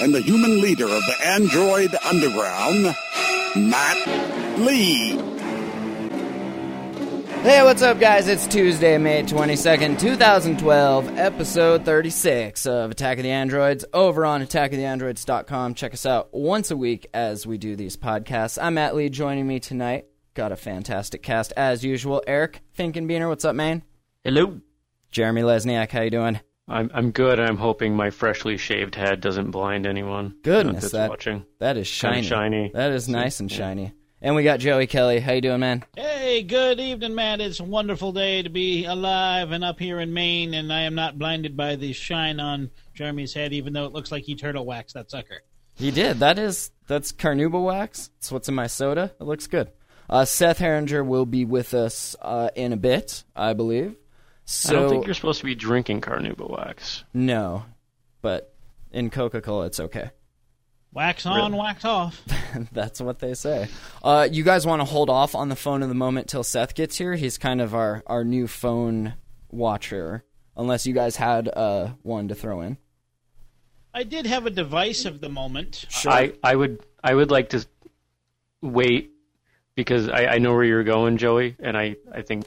and the human leader of the android underground, Matt Lee. Hey, what's up, guys? It's Tuesday, May 22nd, 2012, episode 36 of Attack of the Androids over on attackoftheandroids.com. Check us out once a week as we do these podcasts. I'm Matt Lee. Joining me tonight, got a fantastic cast as usual. Eric Finkenbeaner, what's up, man? Hello. Jeremy Lesniak, how you doing? I'm I'm good. I'm hoping my freshly shaved head doesn't blind anyone. Goodness, that's that watching. that is Kinda shiny. shiny. That is nice and shiny. And we got Joey Kelly. How you doing, man? Hey, good evening, man. It's a wonderful day to be alive and up here in Maine, and I am not blinded by the shine on Jeremy's head, even though it looks like he turtle waxed that sucker. He did. That is that's carnauba wax. That's what's in my soda. It looks good. Uh, Seth Herringer will be with us uh, in a bit, I believe. So I don't think you're supposed to be drinking carnauba wax. no, but in Coca Cola, it's okay. Wax on, Really? wax off. That's what they say. Uh, you guys want to hold off on the phone of the moment till Seth gets here? He's kind of our our new phone watcher. Unless you guys had uh, one to throw in. I did have a device of the moment. Sure. I I would I would like to wait because I, I know where you're going, Joey, and I, I think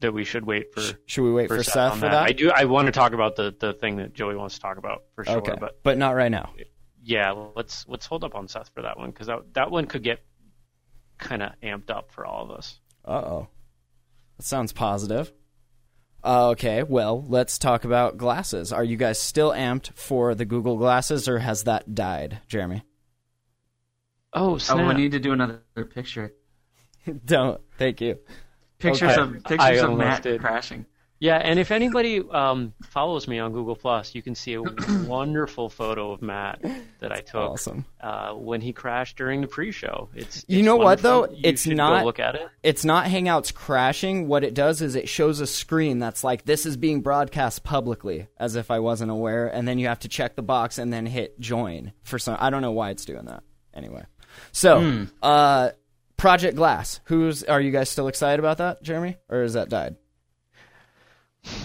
that we should wait for Should we wait for, Seth on for that? I do. I want to talk about the, the thing that Joey wants to talk about for sure. okay, But but not right now. yeah, let's let's hold up on Seth for that one because that that one could get kind of amped up for all of us. Uh oh. That sounds positive. Uh, okay, well, let's talk about glasses. Are you guys still amped for the Google glasses, or has that died, Jeremy? Oh Oh, we need to do another picture. Don't. Thank you. Pictures Okay. of I pictures of Matt did. crashing. Yeah, and if anybody um, follows me on Google Plus, you can see a wonderful photo of Matt that I took Awesome. uh, when he crashed during the pre-show. It's You it's know what, though? You It's not- go look at it. It's not Hangouts crashing. What it does is it shows a screen that's like, this is being broadcast publicly, as if I wasn't aware, and then you have to check the box and then hit join for some. I don't know why it's doing that. Anyway. So, uh, Project Glass. Who's. Are you guys still excited about that, Jeremy? Or has that died?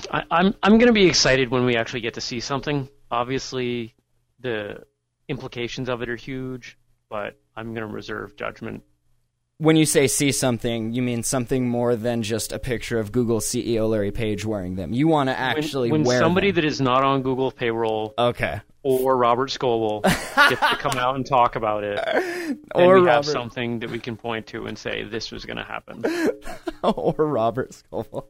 I, I'm I'm going to be excited when we actually get to see something. Obviously, the implications of it are huge, but I'm going to reserve judgment. When you say see something, you mean something more than just a picture of Google CEO Larry Page wearing them. You want to When, actually when wear somebody them. that is not on Google payroll Okay. or Robert Scoble gets to come out and talk about it, then Or we have something that we can point to and say this was going to happen. or Robert Scoble.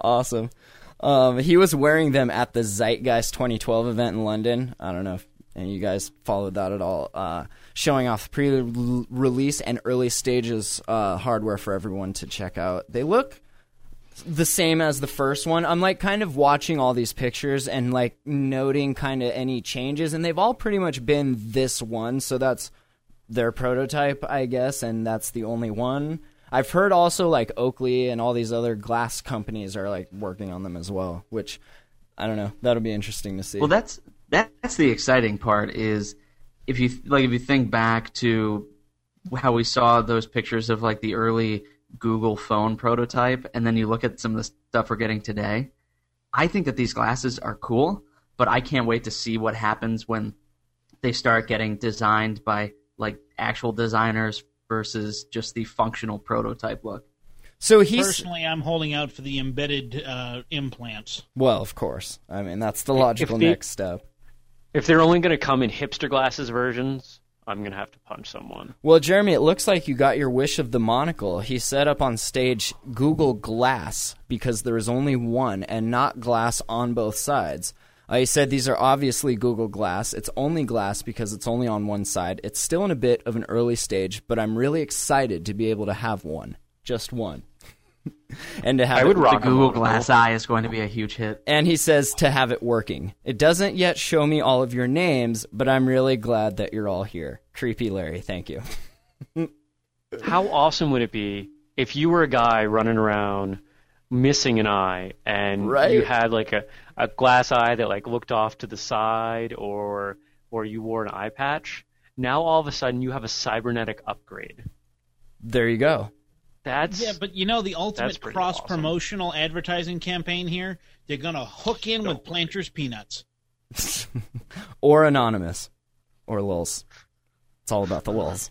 awesome. Um, he was wearing them at the Zeitgeist 2012 event in London. I don't know if any of you guys followed that at all. Uh, showing off pre-release and early stages uh, hardware for everyone to check out. They look the same as the first one. I'm like kind of watching all these pictures and like noting kind of any changes, and they've all pretty much been this one. So that's their prototype, I guess, and that's the only one. I've heard also like Oakley and all these other glass companies are like working on them as well, which I don't know. That'll be interesting to see. Well, that's that, that's the exciting part. Is if you like if you think back to how we saw those pictures of like the early Google phone prototype, and then you look at some of the stuff we're getting today. I think that these glasses are cool, but I can't wait to see what happens when they start getting designed by like actual designers versus just the functional prototype look. so he's Personally, I'm holding out for the embedded uh, implants. well, of course. I mean, that's the logical the- next step. If they're only going to come in hipster glasses versions, I'm going to have to punch someone. Well, Jeremy, it looks like you got your wish of the monocle. He set up on stage Google Glass because there is only one and not glass on both sides. Uh, he said these are obviously Google Glass. It's only glass because it's only on one side. It's still in a bit of an early stage, but I'm really excited to be able to have one. Just one. and to have I would it, rock The Google monocle. Glass Eye is going to be a huge hit. And he says to have it working. It doesn't yet show me all of your names, but I'm really glad that you're all here. Creepy Larry, thank you. How awesome would it be if you were a guy running around missing an eye and Right. you had like a, a glass eye that like looked off to the side or or you wore an eye patch? Now all of a sudden you have a cybernetic upgrade. There you go. That's Yeah, but you know the ultimate cross promotional advertising campaign here? They're gonna hook in with Planters peanuts. Or anonymous. Or lulz. It's all about the lulz.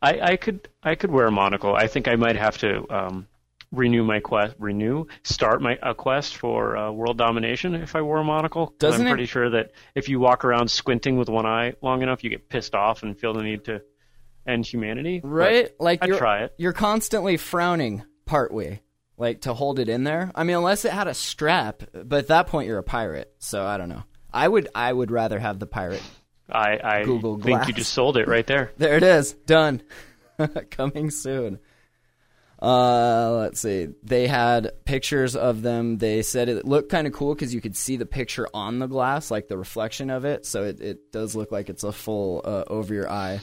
I, I could I could wear a monocle. I think I might have to um, renew my quest, renew, start my a quest for uh, world domination if I wore a monocle. Doesn't I'm it- pretty sure that if you walk around squinting with one eye long enough, you get pissed off and feel the need to end humanity. Right? Like I'd you're try it. you're constantly frowning partway. Like to hold it in there. I mean unless it had a strap, but at that point you're a pirate. So I don't know. I would I would rather have the pirate. I, I Google think Glass. you just sold it right there. There it is. Done. Coming soon. Uh, let's see. They had pictures of them. They said it looked kind of cool because you could see the picture on the glass, like the reflection of it. So it, it does look like it's a full uh, over your eye.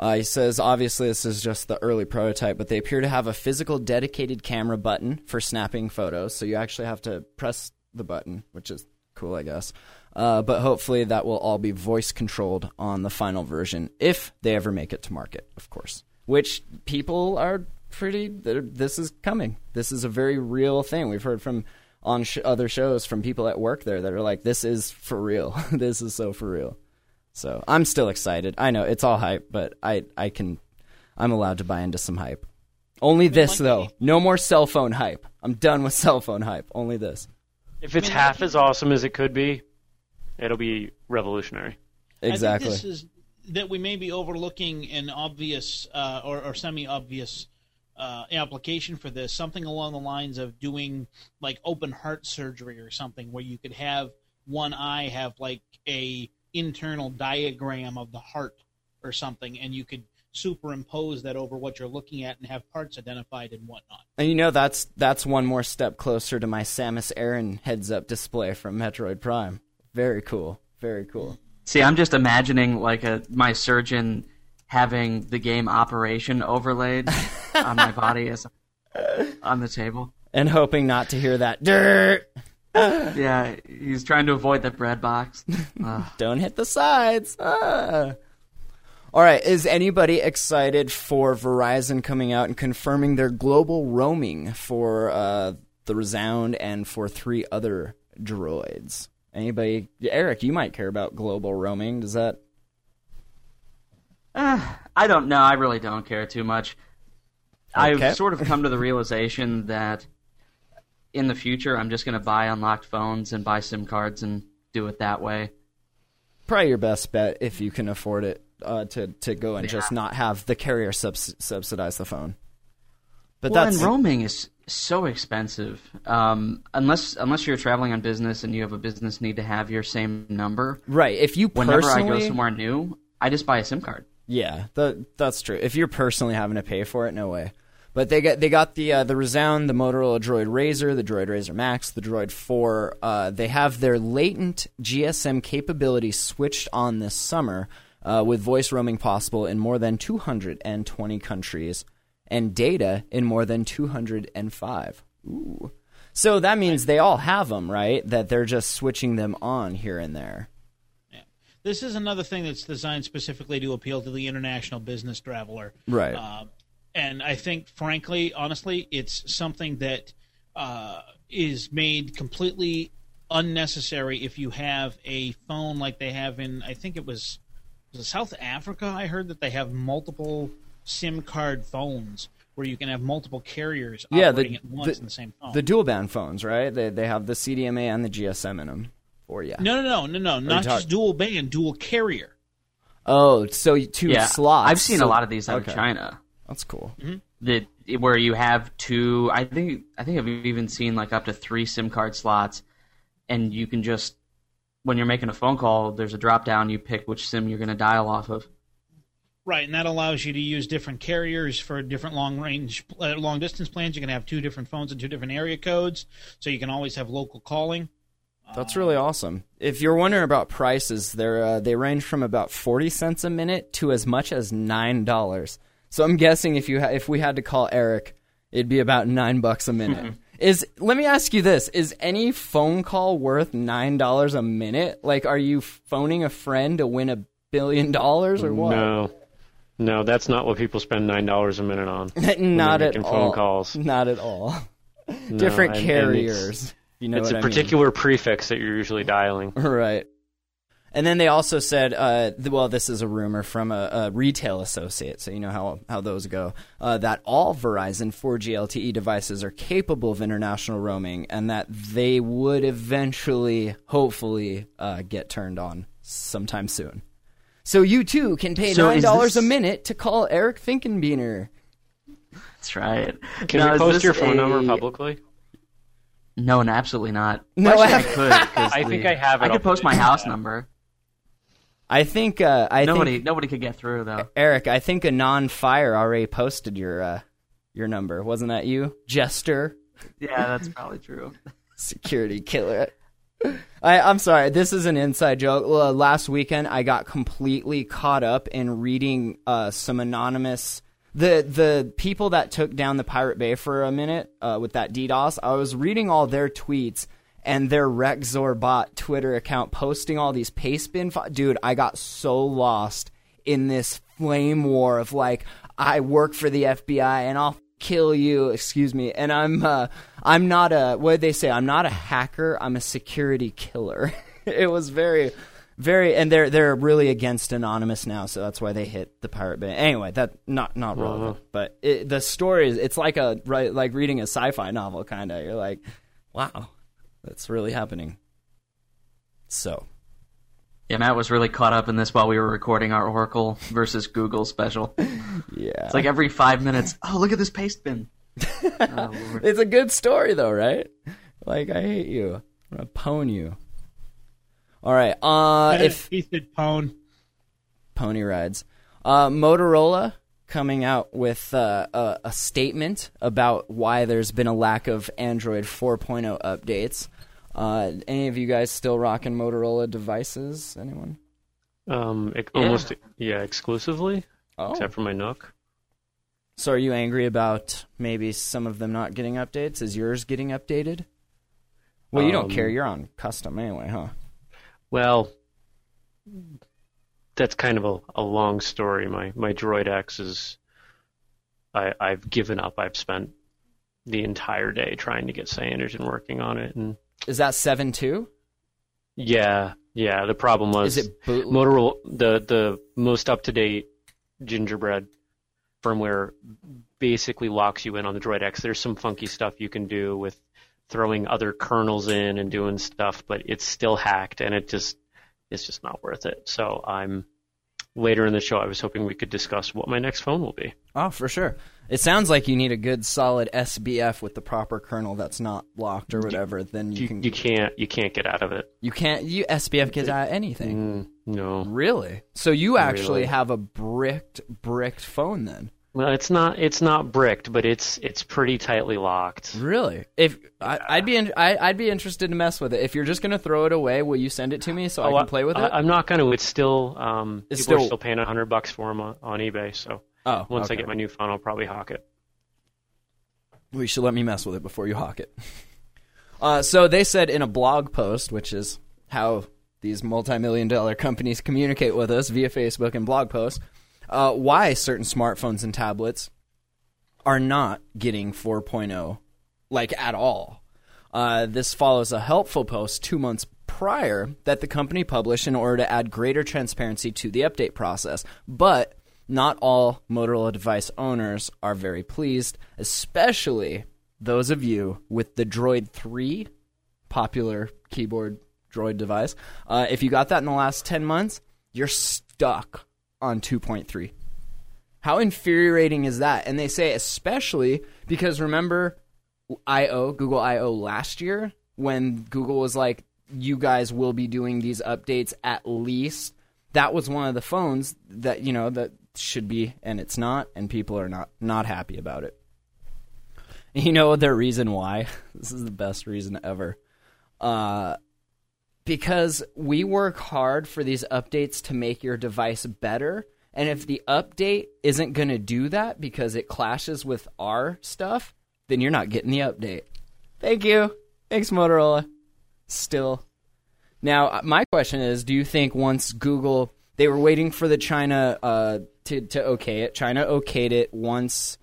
Uh, he says, obviously, this is just the early prototype, but they appear to have a physical dedicated camera button for snapping photos. So you actually have to press the button, which is cool, I guess. Uh, but hopefully, that will all be voice controlled on the final version if they ever make it to market, of course. Which people are pretty. This is coming. This is a very real thing. We've heard from on sh- other shows from people at work there that are like, "This is for real. this is so for real." So I'm still excited. I know it's all hype, but I I can I'm allowed to buy into some hype. Only this though. No more cell phone hype. I'm done with cell phone hype. Only this. If it's half as awesome as it could be, it'll be revolutionary. Exactly. I think this is that we may be overlooking an obvious uh, or, or semi-obvious uh, application for this. Something along the lines of doing like open heart surgery or something, where you could have one eye have like a internal diagram of the heart or something, and you could superimpose that over what you're looking at and have parts identified and whatnot. And you know that's that's one more step closer to my Samus Aran heads up display from Metroid Prime. Very cool. Very cool. See, I'm just imagining like a my surgeon having the game Operation overlaid on my body as on the table. And hoping not to hear that dirt. Yeah, he's trying to avoid the bread box. Don't hit the sides. Ah. All right, is anybody excited for Verizon coming out and confirming their global roaming for uh, the Rezound and for three other droids? Anybody? Eric, you might care about global roaming. Does that? I don't know. I really don't care too much. Okay. I've sort of come to the realization that in the future, I'm just going to buy unlocked phones and buy SIM cards and do it that way. Probably your best bet if you can afford it uh, to to go and just not have the carrier subs- subsidize the phone. But well, that's and roaming is so expensive. Um, unless unless you're traveling on business and you have a business need to have your same number. right. If you Whenever personally, I go somewhere new, I just buy a SIM card. Yeah, that that's true. If you're personally having to pay for it, no way. But they got they got the uh, the Rezound, the Motorola Droid RAZR, the Droid RAZR MAXX, the Droid Four. Uh, they have their latent GSM capability switched on this summer, uh, with voice roaming possible in more than 220 countries, and data in more than 205. Ooh. So that means they all have them, right? That they're just switching them on here and there. Yeah. This is another thing that's designed specifically to appeal to the international business traveler. Right. Uh, and I think, frankly, honestly, it's something that uh, is made completely unnecessary if you have a phone like they have in, I think it was, was it South Africa. I heard that they have multiple SIM card phones where you can have multiple carriers Yeah, operating the, at once the, in the same phone. the dual band phones, right? They they have the CDMA and the GSM in them. Or yeah. no, no, no, no, no, not talk- just dual band, dual carrier. Oh, so two Yeah, slots. I've seen So- a lot of these out okay. of China. That's cool. That where you have two. I think I think I've even seen like up to three SIM card slots, and you can just when you're making a phone call, there's a drop down. You pick which SIM you're going to dial off of. Right, and that allows you to use different carriers for different long range, uh, long distance plans. You can have two different phones and two different area codes, so you can always have local calling. That's really awesome. If you're wondering about prices, they're uh, they range from about forty cents a minute to as much as nine dollars. So I'm guessing if you ha- if we had to call Eric, it'd be about nine bucks a minute. is let me ask you this: Is any phone call worth nine dollars a minute? Like, are you phoning a friend to win a billion dollars or what? No, no, that's not what people spend nine dollars a minute on. Not they're at making all. phone calls. Not at all. No, Different and- and carriers. it's- you know it's what a I mean. particular prefix that you're usually dialing. Right. And then they also said, uh, well, this is a rumor from a, a retail associate, so you know how, how those go, uh, that all Verizon 4G LTE devices are capable of international roaming and that they would eventually, hopefully, uh, get turned on sometime soon. So you too can pay So $9 a minute to call Eric Finkenbeiner. That's right. Can Now, we post your phone number publicly? No, no, absolutely not. No, Actually, I- I could. 'cause I think I have it. I I'll could post my house chat. number. I think, uh, I nobody, think, nobody could get through though. Eric, I think a non-fire already posted your, uh, your number. Wasn't that you? Jester? Yeah, that's probably true. security killer. I, I'm sorry. This is an inside joke. Uh, last weekend, I got completely caught up in reading uh, some anonymous the the people that took down the Pirate Bay for a minute uh, with that DDoS. I was reading all their tweets and their Rexorbot Twitter account posting all these pastebin. Dude, I got so lost in this flame war of like I work for the FBI and I'll kill you excuse me and i'm uh i'm not a what did they say? I'm not a hacker i'm a security killer. It was very very and they're they're really against anonymous now so that's why they hit the pirate bay anyway that not not relevant but it, the story is it's like a right like reading a sci-fi novel kind of you're like wow that's really happening so Yeah, Matt was really caught up in this while we were recording our Oracle versus Google special. yeah It's like every five minutes. Oh, look at this paste bin. oh, it's a good story though, right? Like I hate you. I'm gonna pwn you. All right. Uh, if he said pone. pony rides, uh, Motorola coming out with uh, a, a statement about why there's been a lack of Android 4.0 updates. Uh, any of you guys still rocking Motorola devices? Anyone? Um, ex- almost yeah, exclusively, Oh, except for my Nook. so are you angry about maybe some of them not getting updates? Is yours getting updated? Well, you don't Um, care. You're on custom anyway, huh? Well, that's kind of a, a long story. My my Droid X is, I I've given up. I've spent the entire day trying to get Cyanogen working on it, and Is that seven two? yeah, yeah. The problem was Is it boot? Motorola the the most up to date gingerbread firmware basically locks you in on the Droid X. There's some funky stuff you can do with throwing other kernels in and doing stuff, but it's still hacked and it just it's just not worth it. So I'm later in the show I was hoping we could discuss what my next phone will be. Oh, for sure. It sounds like you need a good solid SBF with the proper kernel that's not locked or whatever. Then you, You, can you can't you can't get out of it. you can't you SBF gets out of anything. Mm, no. Really? So you actually Really. have a bricked bricked phone then? Well, it's not it's not bricked, but it's it's pretty tightly locked. Really? If I, I'd be in, I, I'd be interested to mess with it. If you're just gonna throw it away, will you send it to me so I Oh, can play with it? I, am not going to. It's still um, It's people still- are still paying hundred bucks for them on, on eBay. So oh, once okay. I get my new phone, I'll probably hawk it. Well, you should let me mess with it before you hawk it. Uh, so they said in a blog post, which is how these multi-million dollar companies communicate with us via Facebook and blog posts, uh, why certain smartphones and tablets are not getting 4.0 like at all. Uh, this follows a helpful post two months prior that the company published in order to add greater transparency to the update process. But not all Motorola device owners are very pleased, especially those of you with the Droid 3 popular keyboard droid device. Uh, if you got that in the last 10 months, you're stuck on 2.3. How infuriating is that? And they say especially because remember IO, Google IO last year when Google was like, you guys will be doing these updates at least. That was one of the phones that, you know, that should be and it's not, and people are not not happy about it. You know the reason why? This is the best reason ever. Uh, because we work hard for these updates to make your device better. And if the update isn't going to do that because it clashes with our stuff, then you're not getting the update. Thank you. Thanks, Motorola. Still. Now, uh, my question is do you think once Google, they were waiting for the China uh, to, to okay it, China okayed it once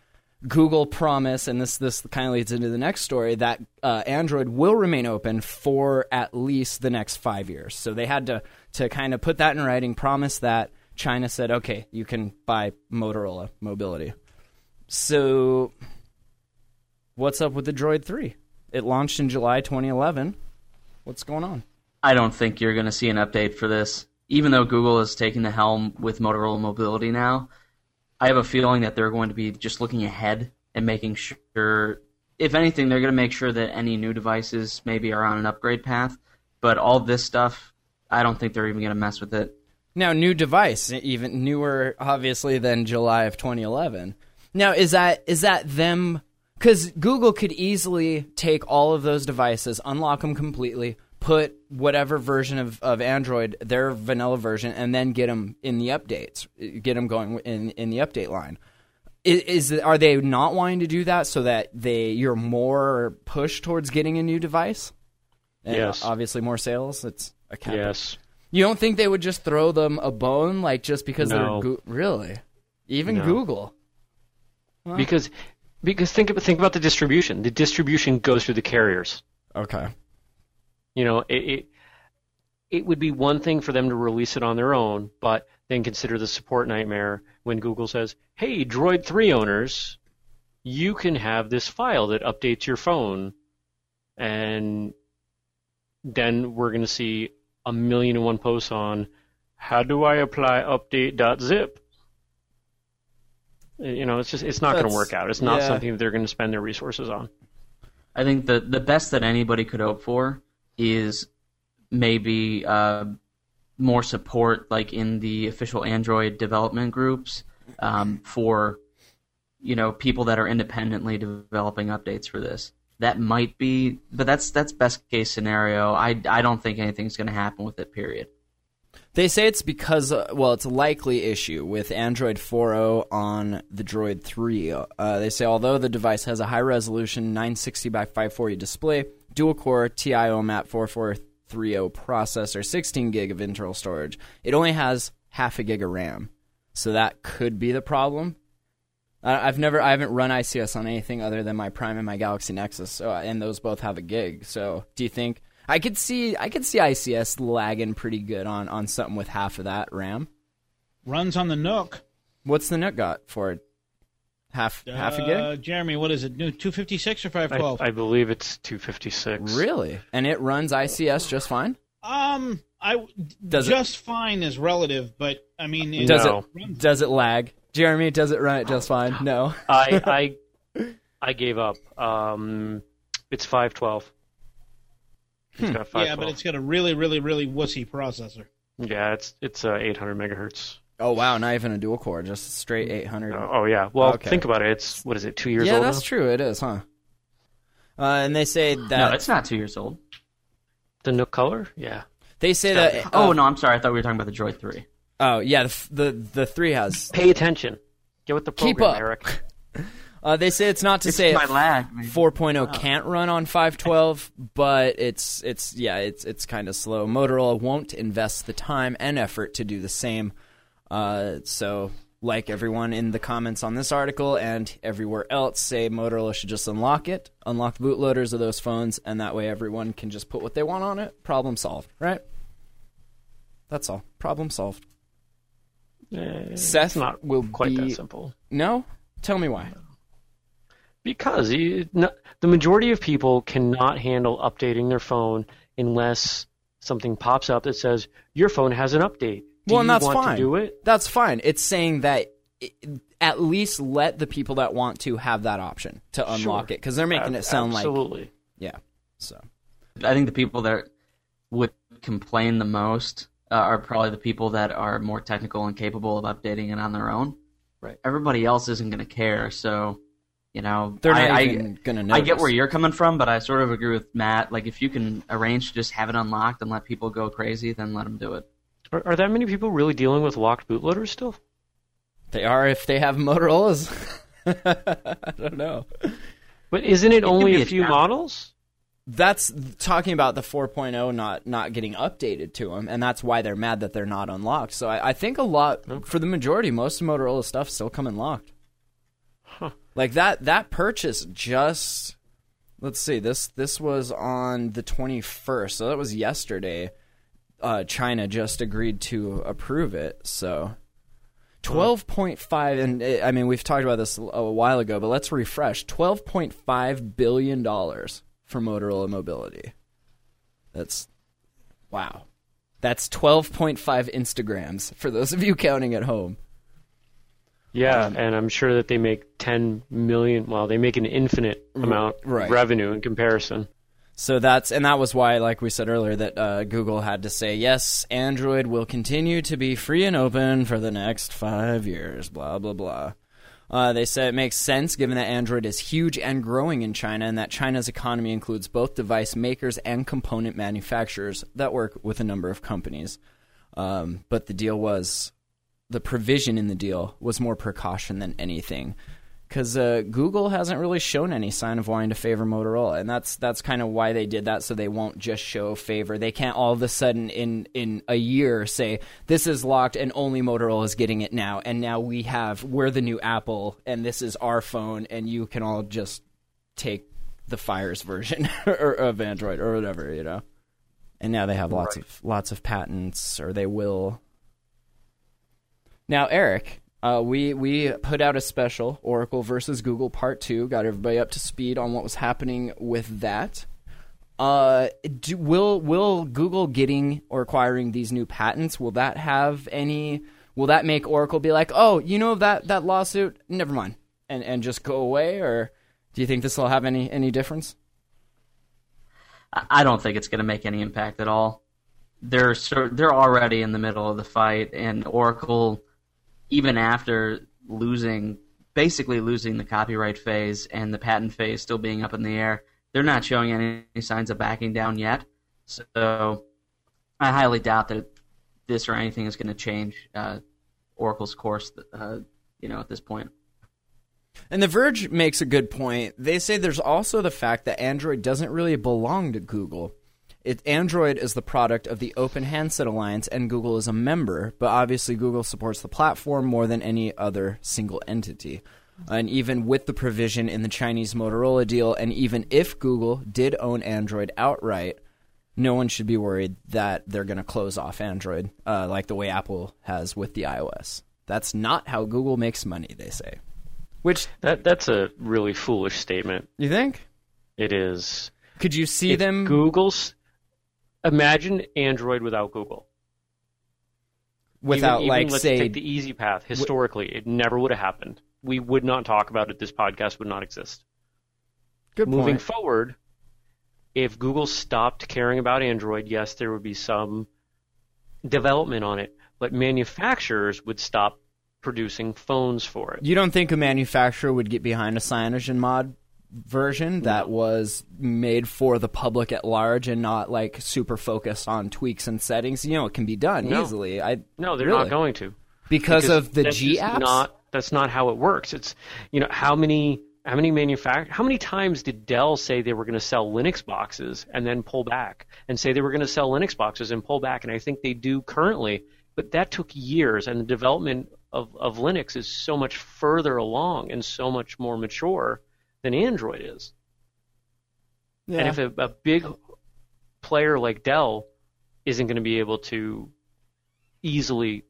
Google promise, and this this kind of leads into the next story that uh, Android will remain open for at least the next five years. So they had to to kind of put that in writing, promise that. China said, "Okay, you can buy Motorola Mobility." So, what's up with the Droid Three? It launched in July 2011. What's going on? I don't think you're going to see an update for this. Even though Google is taking the helm with Motorola Mobility now, I have a feeling that they're going to be just looking ahead and making sure, if anything, they're going to make sure that any new devices maybe are on an upgrade path. But all this stuff, I don't think they're even going to mess with it. Now, new device, even newer, obviously, than July of 2011. Now, is that is that them? Because Google could easily take all of those devices, unlock them completely, put whatever version of, of Android, their vanilla version, and then get them in the updates, get them going in in the update line. Is, is are they not wanting to do that so that they you're more pushed towards getting a new device? And Yes. obviously more sales. It's a cap. Yes. You don't think they would just throw them a bone, like just because No. they're go- really? Even No. Google. Because because think about think about the distribution. The distribution goes through the carriers. Okay. You know, it, it it would be one thing for them to release it on their own, but then consider the support nightmare when Google says, "Hey, Droid 3 owners, you can have this file that updates your phone." And then we're going to see a million and one posts on how do I apply update.zip? Uh, you know, it's just it's not going to work out. It's not yeah. something that they're going to spend their resources on. I think the the best that anybody could hope for is maybe uh, more support, like in the official Android development groups, um, for you know people that are independently developing updates for this. That might be, but that's that's best case scenario. I I don't think anything's going to happen with it. Period. They say it's because, uh, well, it's a likely issue with Android 4.0 on the Droid 3. Uh, they say although the device has a high resolution 960 by 540 display, dual core TI OMAP 4430 processor, 16 gig of internal storage, it only has half a gig of RAM. So that could be the problem. I- I've never, I haven't run ICS on anything other than my Prime and my Galaxy Nexus, so, and those both have a gig. So, do you think I could see, I could see ICS lagging pretty good on on something with half of that RAM? Runs on the Nook. What's the Nook got for it? Half half a Uh, gig? Jeremy, what is it? New 256 or 512? I believe it's 256. Really? And it runs ICS just fine? um, I Does it- just fine is relative, but I mean, it, Does No. it does it lag? Jeremy, does it run it just fine? No. I I I gave up. Um, it's 512. It's got 512. yeah, but it's got a really, really, really wussy processor. yeah, it's it's uh, 800 megahertz. Oh wow, not even a dual core, just straight 800. Oh, yeah. Well, Okay. think about it. It's what is it? Two years yeah, old that's now? true. It is, huh? Uh, and they say that no, it's not two years old. The Nook Color? Yeah. they say that. Oh uh, no, I'm sorry. I thought we were talking about the Droid Three. Oh yeah, the the, the three has. Pay attention. Get with the Keep program, up. Eric. Uh, they say it's not to It's say my lag. man. 4.0 can't run on 512, but it's it's yeah, it's it's kind of slow. Motorola won't invest the time and effort to do the same. Uh, so, like everyone in the comments on this article and everywhere else, say Motorola should just unlock it, unlock the bootloaders of those phones, and that way everyone can just put what they want on it. Problem solved, right? That's all. Problem solved. Eh, Seth it's not will quite be- that simple. No, tell me why. Because you, no, the majority of people cannot handle updating their phone unless something pops up that says your phone has an update. Do well, and that's fine. do it? That's fine. It's saying that i at least let the people that want to have that option to unlock Sure. it because they're making Ab- it sound like absolutely. yeah. So I think the people that would complain the most uh, are probably the people that are more technical and capable of updating it on their own. Right. everybody else isn't going to care. So, you know, They're not I, even gonna know. I get where you're coming from, but I sort of agree with Matt. Like, if you can arrange to just have it unlocked and let people go crazy, then let them do it. Are, are that many people really dealing with locked bootloaders still? They are if they have Motorola's. I don't know. But isn't it, can only a a few challenge. models? That's talking about the 4.0 not not getting updated to them, and that's why they're mad that they're not unlocked. So I, I think a lot for the majority, most of Motorola stuff still come unlocked. Like that that purchase just let's see this this was on the 21st, so that was yesterday. Uh, China just agreed to approve it, so. 12.5 and uh, I mean we've talked about this a while ago but let's refresh 12.5 billion dollars for Motorola Mobility. That's wow. That's 12.5 Instagrams for those of you counting at home. Yeah, Um, and I'm sure that they make 10 million. Well, they make an infinite amount right. of revenue in comparison. So that's and that was why, like we said earlier, that uh, Google had to say yes, Android will continue to be free and open for the next five years. Blah blah blah. Uh, they said it makes sense given that Android is huge and growing in China, and that China's economy includes both device makers and component manufacturers that work with a number of companies. Um, but the deal was the provision in the deal was more precaution than anything because uh, Google hasn't really shown any sign of wanting to favor Motorola, and that's that's kind of why they did that. So they won't just show favor. They can't all of a sudden in in a year say this is locked and only Motorola is getting it now, and now we have we're the new Apple, and this is our phone, and you can all just take the Fire's version or, of Android or whatever, you know. And now they have lots of lots of patents, or they will. Now, Eric, uh, we we put out a special Oracle versus Google Part Two. Got everybody up to speed on what was happening with that. Uh, do, will will Google getting or acquiring these new patents? Will that have any? Will that make Oracle be like, oh, you know that that lawsuit? Never mind, and and just go away? Or do you think this will have any any difference? I don't think it's going to make any impact at all. They're they're already in the middle of the fight, and Oracle, even after losing, basically losing the copyright phase and the patent phase still being up in the air, they're not showing any signs of backing down yet. So, I highly doubt that this or anything is going to change uh, Oracle's course. Uh, you know, at this point. And The Verge makes a good point. They say there's also the fact that Android doesn't really belong to Google. It, Android is the product of the Open Handset Alliance, and Google is a member, but obviously Google supports the platform more than any other single entity. And even with the provision in the Chinese Motorola deal, and even if Google did own Android outright, no one should be worried that they're going to close off Android uh, like the way Apple has with the iOS. That's not how Google makes money, they say. Which That that's a really foolish statement. you think? It is. Could you see If them? Google's. Imagine Android without Google. without even, like even let's say take the easy path. Historically, it never would have happened. We would not talk about it. This podcast would not exist. good Moving point. forward, if Google stopped caring about Android, yes, there would be some development on it, but manufacturers would stop producing phones for it. You don't think a manufacturer would get behind a CyanogenMod version that was made for the public at large and not like super focused on tweaks and settings? You know, it can be done No. easily. I No, they're really? not going to. because, of the G apps. Not that's not how it works. It's you know how many how many manufact how many times did Dell say they were going to sell Linux boxes and then pull back and say they were going to sell Linux boxes and pull back and I think they do currently, but that took years and the development of of Linux is so much further along and so much more mature than Android is. yeah. And if a, a big player like Dell isn't going to be able to easily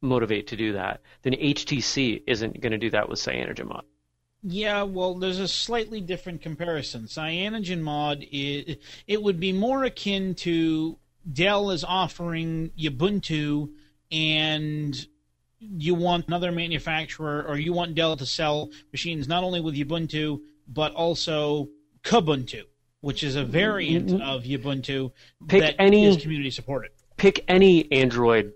motivate to do that, then HTC isn't going to do that with CyanogenMod. Yeah, well, there's a slightly different comparison. CyanogenMod is it would be more akin to Dell is offering Ubuntu and you want another manufacturer or you want Dell to sell machines not only with Ubuntu but also Kubuntu, which is a variant mm-hmm. of Ubuntu Pick that any- is community supported. Pick any Android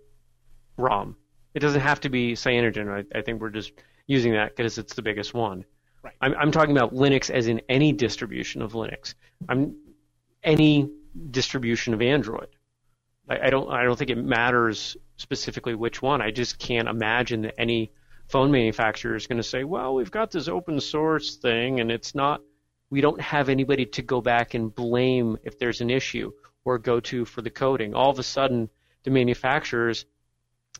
ROM. It doesn't have to be Cyanogen. I, I think we're just using that because it's the biggest one. Right. I'm, I'm talking about Linux as in any distribution of Linux. I'm any distribution of Android. I, I don't I don't think it matters specifically which one. I just can't imagine that any phone manufacturer is going to say, well, we've got this open source thing and it's not. We don't have anybody to go back and blame if there's an issue or go to for the coding. All of a sudden, the manufacturers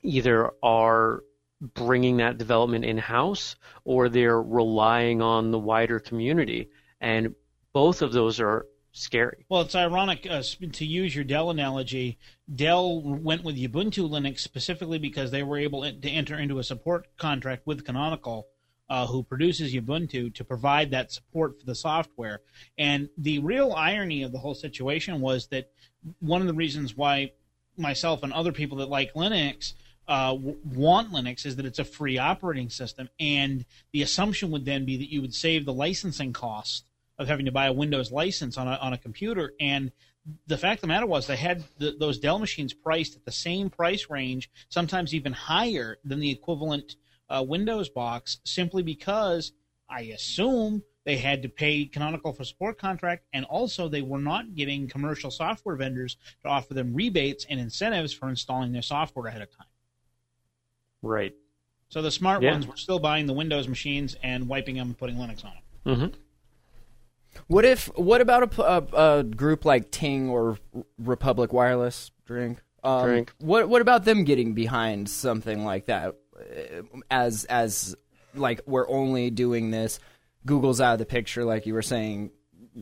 either are bringing that development in house or they're relying on the wider community. And both of those are scary. Well, it's ironic uh, to use your Dell analogy. Dell went with Ubuntu Linux specifically because they were able to enter into a support contract with Canonical, uh, who produces Ubuntu, to provide that support for the software. And the real irony of the whole situation was that one of the reasons why myself and other people that like Linux uh, want Linux is that it's a free operating system, and the assumption would then be that you would save the licensing cost of having to buy a Windows license on a, on a computer. And the fact of the matter was, they had the, those Dell machines priced at the same price range, sometimes even higher than the equivalent uh, Windows box, simply because I assume they had to pay Canonical for support contract, and also they were not getting commercial software vendors to offer them rebates and incentives for installing their software ahead of time. Right. So the smart Yeah. ones were still buying the Windows machines and wiping them and putting Linux on them. Mm-hmm. What if? What about a a group like Ting or Republic Wireless? Drink. Um, Drink. What What about them getting behind something like that? Uh, As as like we're only doing this. Google's out of the picture, like you were saying.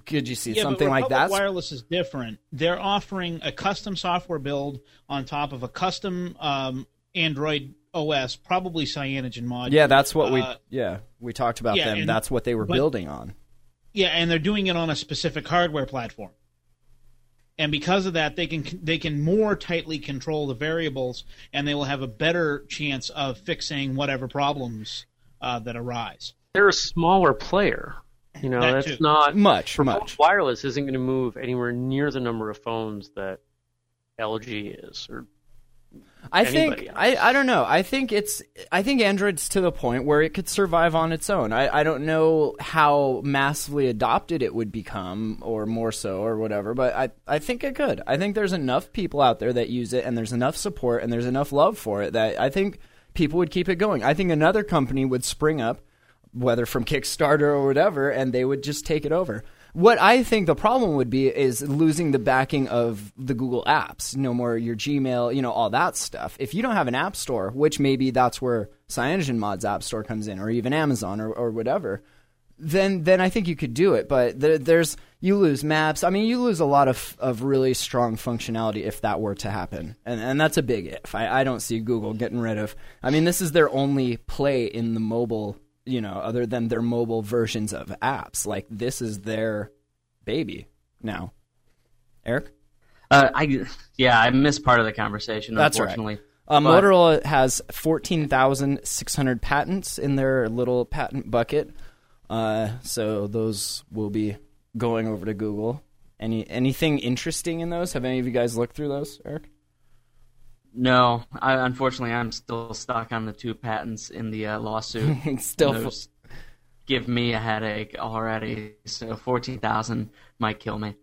Could you see Yeah, something but like that? Wireless is different. They're offering a custom software build on top of a custom um, Android OS, probably Cyanogen module. yeah, that's what we. Uh, Yeah, we talked about yeah, them. and- that's what they were but- building on. Yeah, and they're doing it on a specific hardware platform. And because of that, they can they can more tightly control the variables, and they will have a better chance of fixing whatever problems uh, that arise. They're a smaller player. You know, That that's too. not Much, Republic much. Wireless isn't going to move anywhere near the number of phones that LG is, or I anybody think else. I, I don't know. I think it's I think Android's to the point where it could survive on its own. I, I don't know how massively adopted it would become or more so or whatever, but I, I think it could. I think there's enough people out there that use it and there's enough support and there's enough love for it that I think people would keep it going. I think another company would spring up, whether from Kickstarter or whatever, and they would just take it over. What I think the problem would be is losing the backing of the Google apps. No more your Gmail, you know, all that stuff. If you don't have an app store, which maybe that's where CyanogenMod's app store comes in, or even Amazon or, or whatever, then then I think you could do it. But there, there's you lose maps. I mean, you lose a lot of of really strong functionality if that were to happen, and and that's a big if. I, I don't see Google getting rid of. I mean, this is their only play in the mobile. You know, other than their mobile versions of apps, like this is their baby now. Eric, Uh, I yeah, I missed part of the conversation. That's right. unfortunately. uh, But- Motorola has fourteen thousand six hundred patents in their little patent bucket. Uh, so those will be going over to Google. Any anything interesting in those? Have any of you guys looked through those, Eric? No, I, unfortunately, I'm still stuck on the two patents in the uh, lawsuit. Still those give me a headache already. So fourteen thousand might kill me.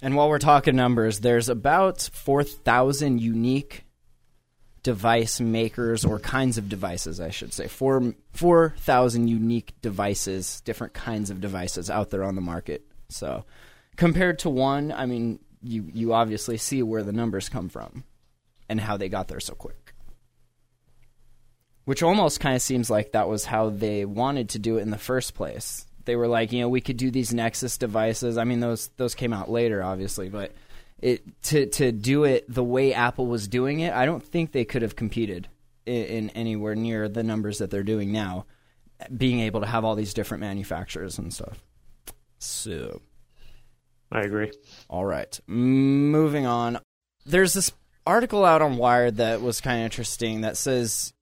And while we're talking numbers, there's about 4,000 unique device makers or kinds of devices, I should say. Four 4,000 unique devices, different kinds of devices out there on the market. So, compared to one, I mean, you you obviously see where the numbers come from and how they got there so quick. Which almost kind of seems like that was how they wanted to do it in the first place. They were like, you know, we could do these Nexus devices. I mean, those those came out later, obviously, but it to to do it the way Apple was doing it, I don't think they could have competed in, in anywhere near the numbers that they're doing now, being able to have all these different manufacturers and stuff. So, I agree. all right, moving on. There's this article out on Wired that was kind of interesting that says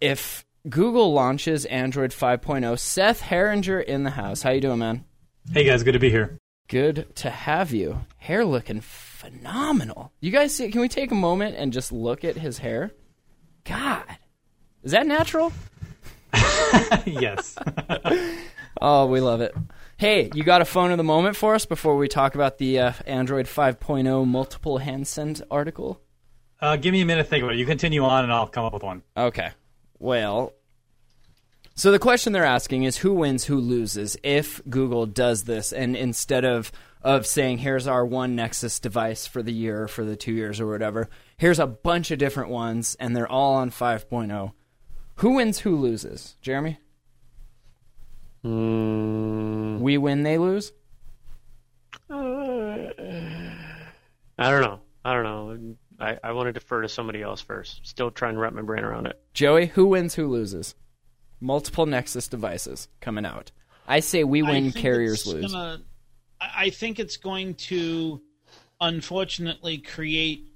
if Google launches Android 5.0, Seth Herringer in the house. How you doing, man? Hey guys, good to be here. Good to have you. Hair looking phenomenal. You guys see? Can we take a moment and just look at his hair? God, is that natural? yes. Oh, we love it. Hey, you got a phone of the moment for us before we talk about the uh, Android 5.0 multiple hand send article? Uh, give me a minute to think about it. You continue on, and I'll come up with one. Okay. Well, so the question they're asking is who wins, who loses if Google does this, and instead of of saying here's our one Nexus device for the year, or for the two years, or whatever, here's a bunch of different ones, and they're all on 5.0. Who wins, who loses? Jeremy, Mm, we win, they lose. I don't know. I don't know. I, I want to defer to somebody else first. Still trying to wrap my brain around it. Joey, who wins, who loses? Multiple Nexus devices coming out. I say we win, carriers lose. Gonna, I I think it's going to, unfortunately, create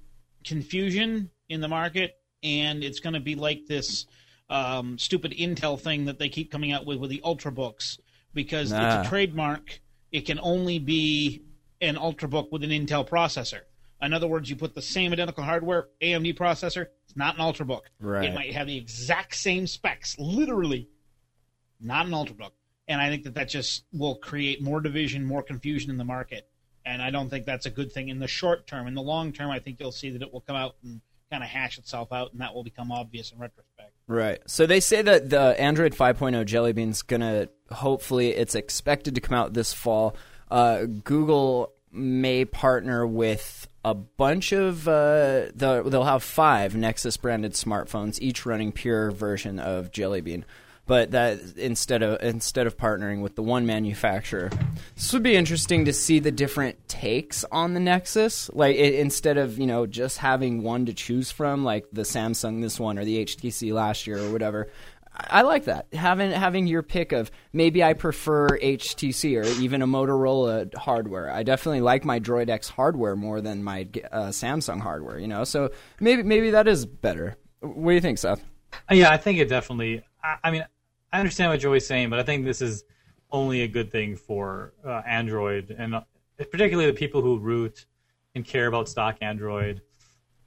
confusion in the market, and it's going to be like this um, stupid Intel thing that they keep coming out with with the Ultrabooks, because Nah. it's a trademark. It can only be an Ultrabook with an Intel processor. In other words, you put the same identical hardware AMD processor. It's not an Ultrabook. Right. It might have the exact same specs, literally, not an Ultrabook. And I think that that just will create more division, more confusion in the market. And I don't think that's a good thing in the short term. In the long term, I think you'll see that it will come out and kind of hash itself out, and that will become obvious in retrospect. Right. So they say that the Android 5.0 Jelly Bean's gonna hopefully it's expected to come out this fall. Uh, Google may partner with a bunch of uh, the they'll have five Nexus branded smartphones, each running pure version of Jelly Bean. But that instead of instead of partnering with the one manufacturer, this would be interesting to see the different takes on the Nexus. Like it, instead of you know just having one to choose from, like the Samsung this one or the HTC last year or whatever. I like that having having your pick of maybe I prefer HTC or even a Motorola hardware. I definitely like my Droid X hardware more than my uh, Samsung hardware. You know, so maybe maybe that is better. What do you think, Seth? Yeah, I think it definitely. I, I mean, I understand what Joey's saying, but I think this is only a good thing for uh, Android, and particularly the people who root and care about stock Android,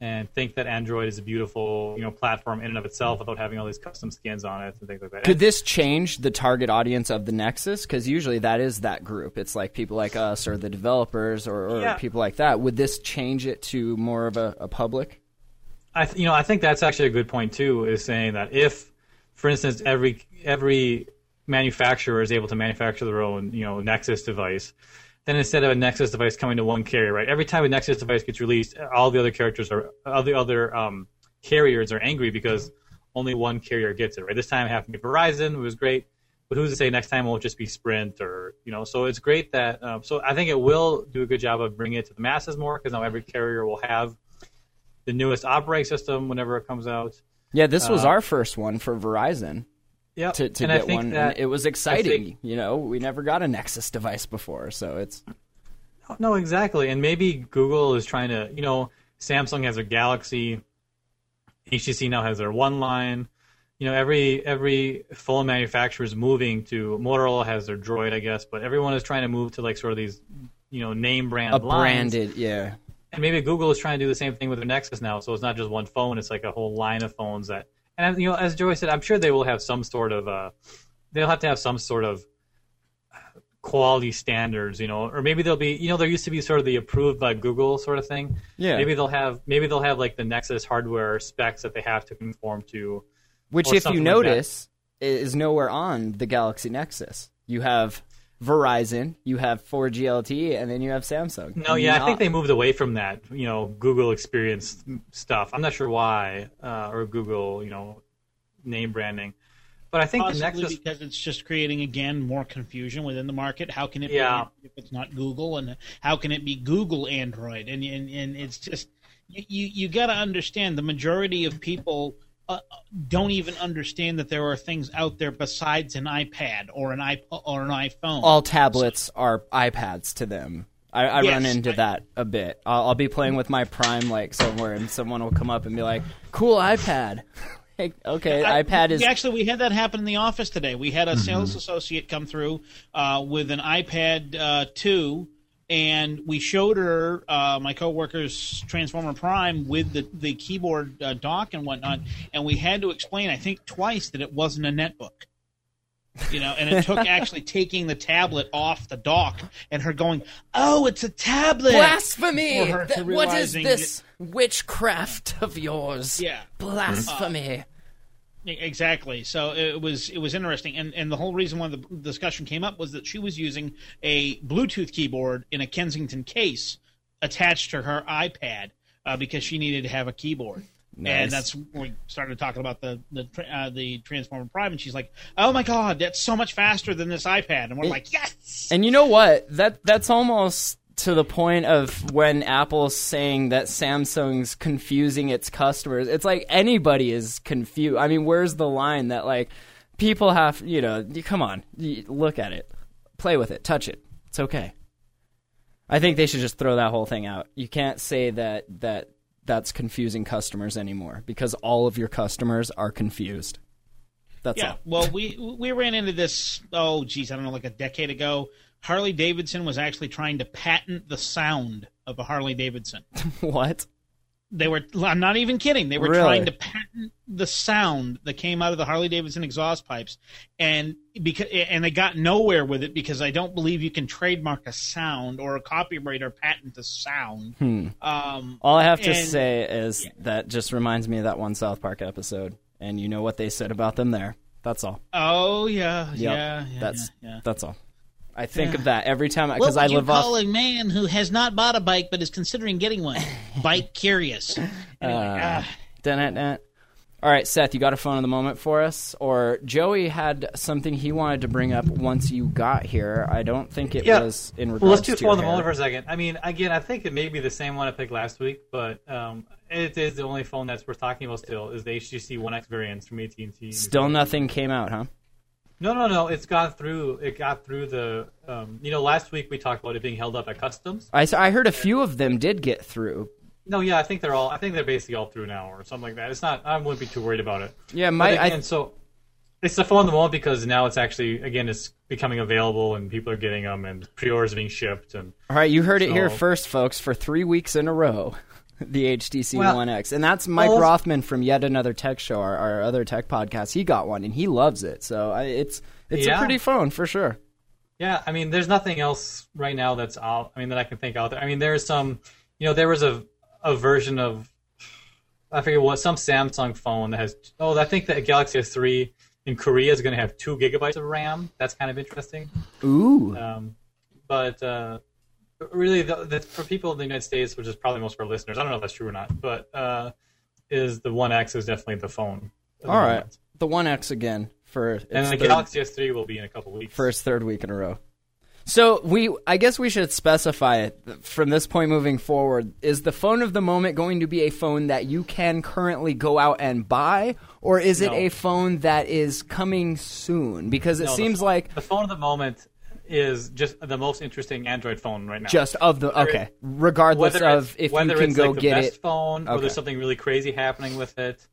and think that Android is a beautiful, you know, platform in and of itself without having all these custom skins on it and things like that. Could this change the target audience of the Nexus? Because usually that is that group. It's like people like us or the developers or, or Yeah. people like that. Would this change it to more of a, a public? I th- you know I think that's actually a good point too. Is saying that if, for instance, every every manufacturer is able to manufacture their own you know Nexus device, then instead of a Nexus device coming to one carrier, right? Every time a Nexus device gets released, all the other characters are all the other um, carriers are angry because only one carrier gets it, right? This time it happened to be Verizon, it was great. But who's to say next time it won't just be Sprint or you know? So it's great that. Um, so I think it will do a good job of bringing it to the masses more because now every carrier will have the newest operating system whenever it comes out. Yeah, this was Uh, our first one for Verizon Yeah, to, to get one. that and it was exciting. think- you know, we never got a Nexus device before, so it's oh, no, exactly, and maybe Google is trying to, you know, Samsung has their Galaxy, HTC now has their One line. You know, every every phone manufacturer is moving to Motorola has their Droid, I guess, but everyone is trying to move to like sort of these, you know, name brand a lines. branded. Yeah, And maybe Google is trying to do the same thing with their Nexus now. So it's not just one phone; it's like a whole line of phones that. And you know, as Joey said, I'm sure they will have some sort of. Uh, they'll have to have some sort of quality standards, you know, or maybe they'll be, you know, there used to be sort of the approved by Google sort of thing. yeah. Maybe they'll have, maybe they'll have like the Nexus hardware specs that they have to conform to. Which, if you something like notice, is nowhere on the Galaxy Nexus. You have Verizon, you have 4G LTE, and then you have Samsung. No, yeah, I think they moved away from that, you know, Google experience stuff. I'm not sure why, uh, or Google, you know, name branding. But I think the Possibly Nexus. because it's just creating again more confusion within the market. How can it Yeah. be if it's not Google, and how can it be Google Android? And and, and it's just you you, you got to understand the majority of people. Uh, don't even understand that there are things out there besides an iPad or an iPod or an iPhone. all tablets are iPads to them. I, I Yes, run into I- that a bit. I'll, I'll be playing with my Prime like somewhere, and someone will come up and be like, "Cool iPad." like, okay, I- iPad is actually we had that happen in the office today. We had a sales associate come through uh, with an iPad uh, two, and we showed her uh, my coworker's Transformer Prime with the the keyboard uh, dock and whatnot, and we had to explain I think twice that it wasn't a netbook. You know, and it took actually taking the tablet off the dock and her going, "Oh, it's a tablet." Blasphemy! For her to Th- what is this witchcraft of yours? Yeah. Blasphemy. E- Exactly. So it was it was interesting, and and the whole reason why the discussion came up was that she was using a Bluetooth keyboard in a Kensington case attached to her iPad uh, because she needed to have a keyboard. Nice. And that's when we started talking about the the uh, the Transformer Prime, and she's like, "Oh my God, that's so much faster than this iPad!" And we're like, "Yes!" And you know what? That that's almost to the point of when Apple's saying that Samsung's confusing its customers. It's like anybody is confused. I mean, where's the line that like people have? You know, come on, look at it, play with it, touch it. It's okay. I think they should just throw that whole thing out. You can't say that that that's confusing customers anymore because all of your customers are confused. That's Yeah, all. well, we we ran into this. Oh, geez, I don't know, like a decade ago. Harley Davidson was actually trying to patent the sound of a Harley Davidson. what? They were. I'm not even kidding. They were Really? trying to patent the sound that came out of the Harley Davidson exhaust pipes, and because and they got nowhere with it because I don't believe you can trademark a sound or a copyright or patent a sound. Um, All I have to And- say is that just reminds me of that one South Park episode, and you know what they said about them there. That's all. oh yeah, Yep. yeah, yeah, that's yeah, yeah. that's all. I think of that every time because What because would I you live call off. a man who has not bought a bike but is considering getting one? bike curious. Anyway, Uh, ah. All right, Seth, you got a phone of the moment for us, or Joey had something he wanted to bring up once you got here. I don't think it Yeah. was in regards Well, let's do phone of the moment for hair. a second. I mean, again, I think it may be the same one I picked last week, but um, it is the only phone that's worth talking about. Still, is the HTC One X variants from AT and T. Still nothing came out, huh? No, no, no. It's gone through. It got through the. Um, you know, last week we talked about it being held up at customs. I heard a few of them did get through. No, yeah, I think they're all. I think they're basically all through now, or something like that. It's not. I wouldn't be too worried about it. Yeah, But my again, I, so it's the phone of the moment because now it's actually again it's becoming available and people are getting them and pre-orders are being shipped and All right, you heard it here first, folks. For three weeks in a row, the HTC Well- One X, and that's Mike Well- Rothman from yet another tech show, our, our other tech podcast. He got one, and he loves it. So I, it's it's a pretty phone for sure. Yeah, I mean, there's nothing else right now that's out. I mean, that I can think out there. I mean, there's some, you know, there was a a version of, I forget what, some Samsung phone that has. Oh, I think the Galaxy S3 in Korea is going to have two gigabytes of RAM. That's kind of interesting. Ooh, Um, but uh, really, the, the, for people in the United States, which is probably most of our listeners, I don't know if that's true or not, but uh, is the One X is definitely the phone. at the all right, moment. the One X again for And the third, Galaxy S3 will be in a couple weeks. for its third week in a row. So we, I guess we should specify it from this point moving forward. Is the phone of the moment going to be a phone that you can currently go out and buy, or is it a phone that is coming soon? Because it No, seems phone- like the phone of the moment is just the most interesting Android phone right now. just of the okay, regardless whether of it's, if you whether can it's go like the get best it. phone or Okay. there's something really crazy happening with it.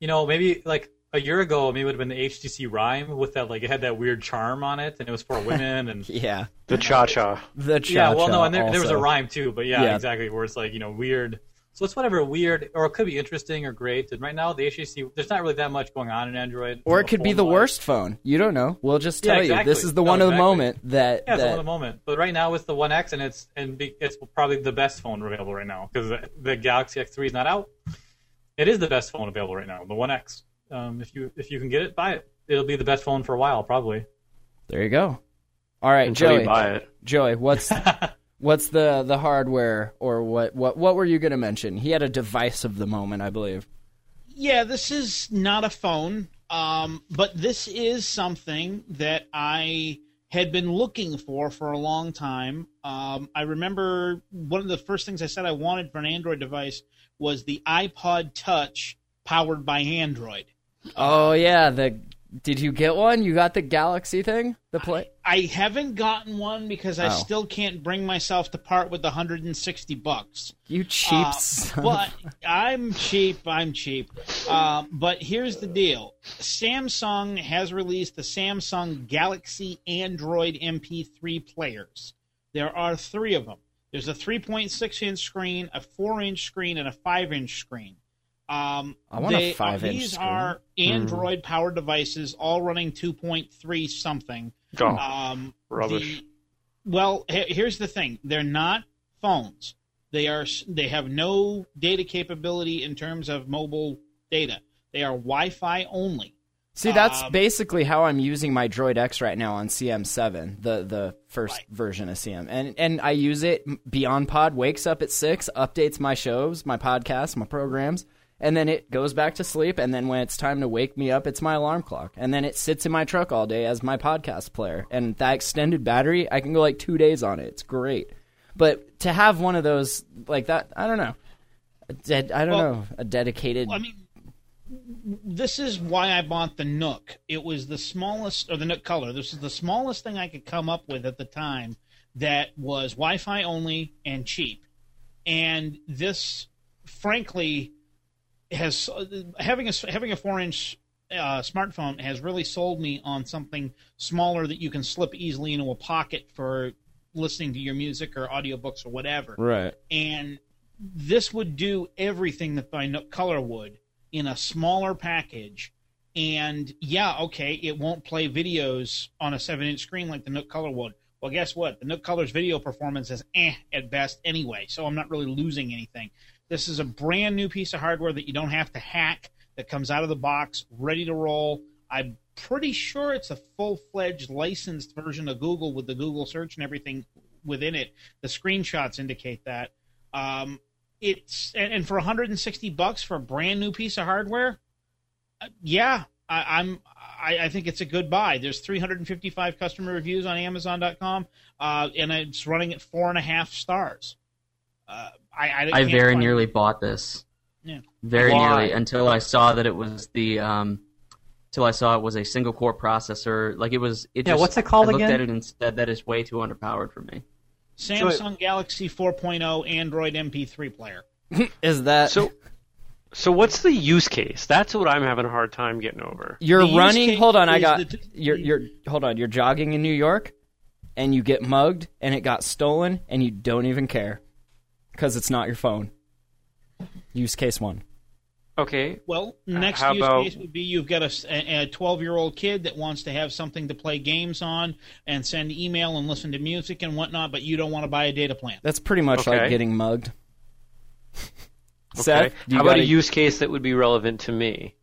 You know, maybe like a year ago, maybe it would have been the HTC Rhyme with that like it had that weird charm on it, and it was for women and. Yeah, The cha cha. the cha Yeah, well, no, and there, there was a rhyme too, but yeah, Yeah. exactly, where it's like you know weird. So it's whatever weird, or it could be interesting or great. And right now, the HTC, there's not really that much going on in Android. Or it could be the phone-wise. worst phone. You don't know. We'll just Yeah, tell you this is the No, one of the moment that Yeah, it's that one of the moment. But right now, it's the One X, and it's and be, it's probably the best phone available right now because the, the Galaxy S3 is not out. It is the best phone available right now, the One X. Um, if you if you can get it, buy it. It'll be the best phone for a while, probably. there you go. All right, Until Joey. you buy it. Joey, what's what's the the hardware or what what what were you going to mention? He had a device of the moment, I believe. Yeah, this is not a phone, um, but this is something that I had been looking for for a long time. Um, I remember one of the first things I said I wanted for an Android device was the iPod Touch powered by Android. Oh yeah, the did you get one? You got the Galaxy thing? The play? I haven't gotten one because I Oh. still can't bring myself to part with the 160 bucks. You cheap Uh, son. but I'm cheap. I'm cheap. Uh, but here's the deal: Samsung has released the Samsung Galaxy Android MP3 players. There are three of them. There's a 3.6 inch screen, a 4 inch screen, and a 5 inch screen. I Um, want a 5-inch These screen. are Android powered devices, all running 2.3 something. Oh, Um, Rubbish. the- well, here's the thing: they're not phones. They are. They have no data capability in terms of mobile data. They are Wi-Fi only. See, that's Um, basically how I'm using my Droid X right now on CM7, the the first Right. version of CM, and and I use it. BeyondPod wakes up at six, updates my shows, my podcasts, my programs, and then it goes back to sleep. And then when it's time to wake me up, it's my alarm clock, and then it sits in my truck all day as my podcast player. And that extended battery, I can go like two days on it. It's great. But to have one of those like that, I don't know. A ded- I don't Well- know a dedicated. I mean, this is why I bought the Nook. It was the smallest, or the Nook Color. This is the smallest thing I could come up with at the time that was Wi-Fi only and cheap. And this, frankly, has having a having a four-inch uh, smartphone has really sold me on something smaller that you can slip easily into a pocket for listening to your music or audiobooks or whatever right. and this would do everything that my Nook Color would in a smaller package. And yeah, okay, it won't play videos on a seven-inch screen like the Nook Color would. Well, guess what? The Nook Color's video performance is eh at best anyway, so I'm not really losing anything. This is a brand new piece of hardware that you don't have to hack. That comes out of the box, ready to roll. I'm pretty sure it's a full-fledged licensed version of Google with the Google search and everything within it. The screenshots indicate that. Um, it's and, and for 160 bucks for a brand new piece of hardware, uh, yeah, I, I'm I, I think it's a good buy. There's 355 customer reviews on Amazon.com, uh, and it's running at four and a half stars. Uh, I I, I very find- nearly bought this. Yeah. Very Why? nearly until I saw that it was the um, till I saw it was a single core processor. Like it was. It Yeah, just, what's it called I looked again? at it and said that is way too underpowered for me. Samsung Galaxy 4.0 Android MP3 player. Is that So, so what's the use case? That's what I'm having a hard time getting over. You're The running. Hold on, I got. that- You're you're. Hold on, you're jogging in New York, and you get mugged, and it got stolen, and you don't even care, because it's not your phone. Use case one. Okay, Well, uh, next how use about- case would be you've got a 12 year old kid that wants to have something to play games on and send email and listen to music and whatnot, but you don't want to buy a data plan. That's pretty much Okay. like getting mugged. okay. Seth, do you How about got a use case that would be relevant to me?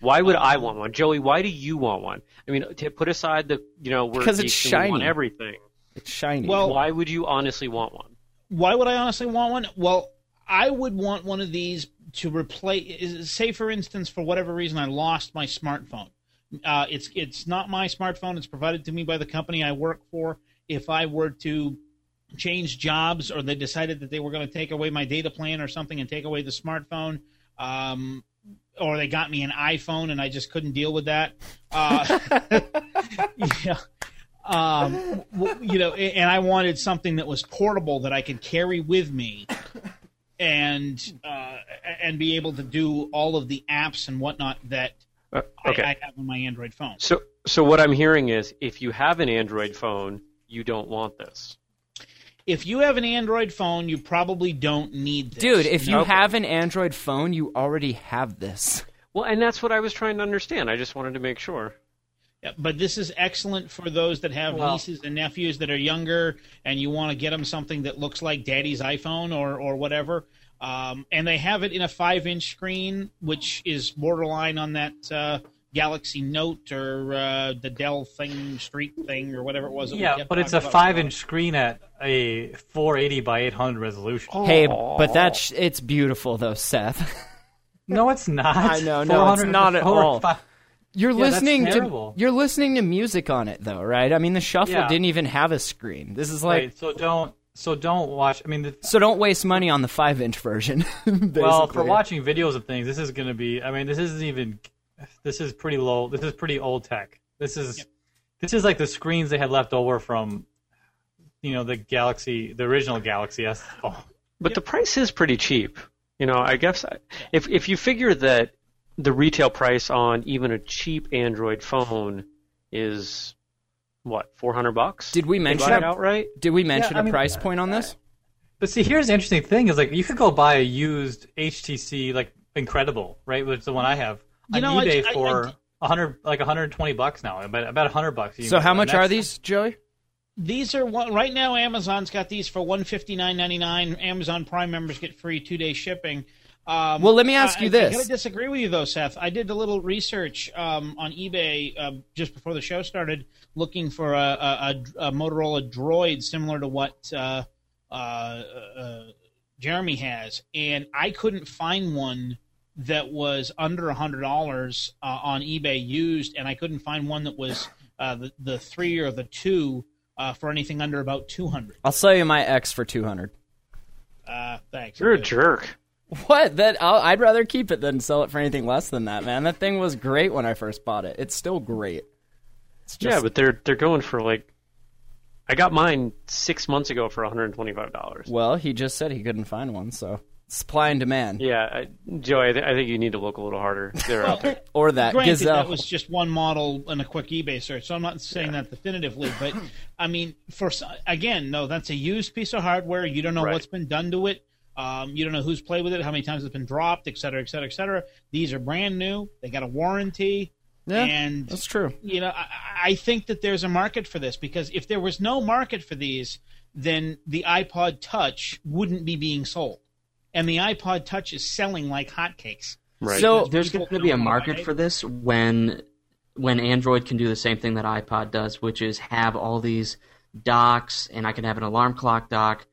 Why would uh, I want one, Joey? Why do you want one? I mean, to put aside the you know we're Because it's geeks and we want shiny. everything. It's shiny. Well- Why would you honestly want one? Why would I honestly want one? Well, I would want one of these to replace. Say, for instance, for whatever reason, I lost my smartphone. Uh, it's it's not my smartphone. It's provided to me by the company I work for. If I were to change jobs, or they decided that they were going to take away my data plan or something and take away the smartphone, um, or they got me an iPhone and I just couldn't deal with that. Uh, yeah. Um, you know, and I wanted something that was portable that I could carry with me, and uh, and be able to do all of the apps and whatnot that Uh, I. I have on my Android phone. So, so what I'm hearing is, if you have an Android phone, you don't want this. If you have an Android phone, you probably don't need this. Dude, if you Okay. have an Android phone, you already have this. Well, and that's what I was trying to understand. I just wanted to make sure. Yeah, but this is excellent for those that have Well- nieces and nephews that are younger, and you want to get them something that looks like Daddy's iPhone or or whatever. Um, and they have it in a five-inch screen, which is borderline on that uh, Galaxy Note or uh, the Dell thing, Streak thing, or whatever it was. Yeah, but it's a five-inch screen at a 480 by 800 resolution. Hey, but that's it's beautiful though, Seth. No, it's not. I know, no, it's not at four- all. Fi- You're Yeah, listening to you're listening to music on it though, right? I mean, the shuffle Yeah. didn't even have a screen. This is like Right, so don't so don't watch. I mean, the, so don't waste money on the five inch version. well, for watching videos of things, this is going to be. I mean, this isn't even. This is pretty low. This is pretty old tech. This is. This is like the screens they had left over from, you know, the Galaxy, the original Galaxy S. Oh, But the price is pretty cheap. You know, I guess I, if if you figure that the retail price on even a cheap Android phone is what four hundred bucks. Did we mention buy it a- outright? Did we mention I a mean- price point on this? But see, here's the interesting thing: is like you could go buy a used HTC, like incredible, right? Which is the one I have You on know, I- eBay I- I for hundred, like hundred and twenty bucks now, about about a hundred bucks. So how much are these, Joey? These are one, right now. Amazon's got these for one fifty nine ninety nine. Amazon Prime members get free two day shipping. Um, Well, let me ask I- you I, this. I gotta disagree with you though, Seth. I did a little research um, on eBay uh, just before the show started, looking for a, a, a, a Motorola Droid similar to what uh, uh, uh, Jeremy has, and I couldn't find one that was under a hundred dollars uh, on eBay used, and I couldn't find one that was uh, the the three or the two uh, for anything under about two hundred. I'll sell you my X for two hundred. Uh, thanks. You're a jerk. What? That I'll, I'd rather keep it than sell it for anything less than that, man. That thing was great when I first bought it. It's still great. It's just, yeah, but they're they're going for like. I got mine six months ago for 125 dollars. well, he just said he couldn't find one, so supply and demand, Yeah, I, Joe, I, th- I think you need to look a little harder. They're out there. or that Granted, gazelle. that was just one model and a quick eBay search, so I'm not saying that definitively. But I mean, for again, no, that's a used piece of hardware. You don't know Right. what's been done to it. Um, you don't know who's played with it, how many times it's been dropped, et cetera, et cetera, et cetera. These are brand new. They got a warranty, yeah, and that's true. you know, I, I think that there's a market for this because if there was no market for these, then the iPod Touch wouldn't be being sold, and the iPod Touch is selling like hotcakes. Right. So There's going to be a market don't for this when when Android can do the same thing that iPod does, which is have all these docks, and I can have an alarm clock dock.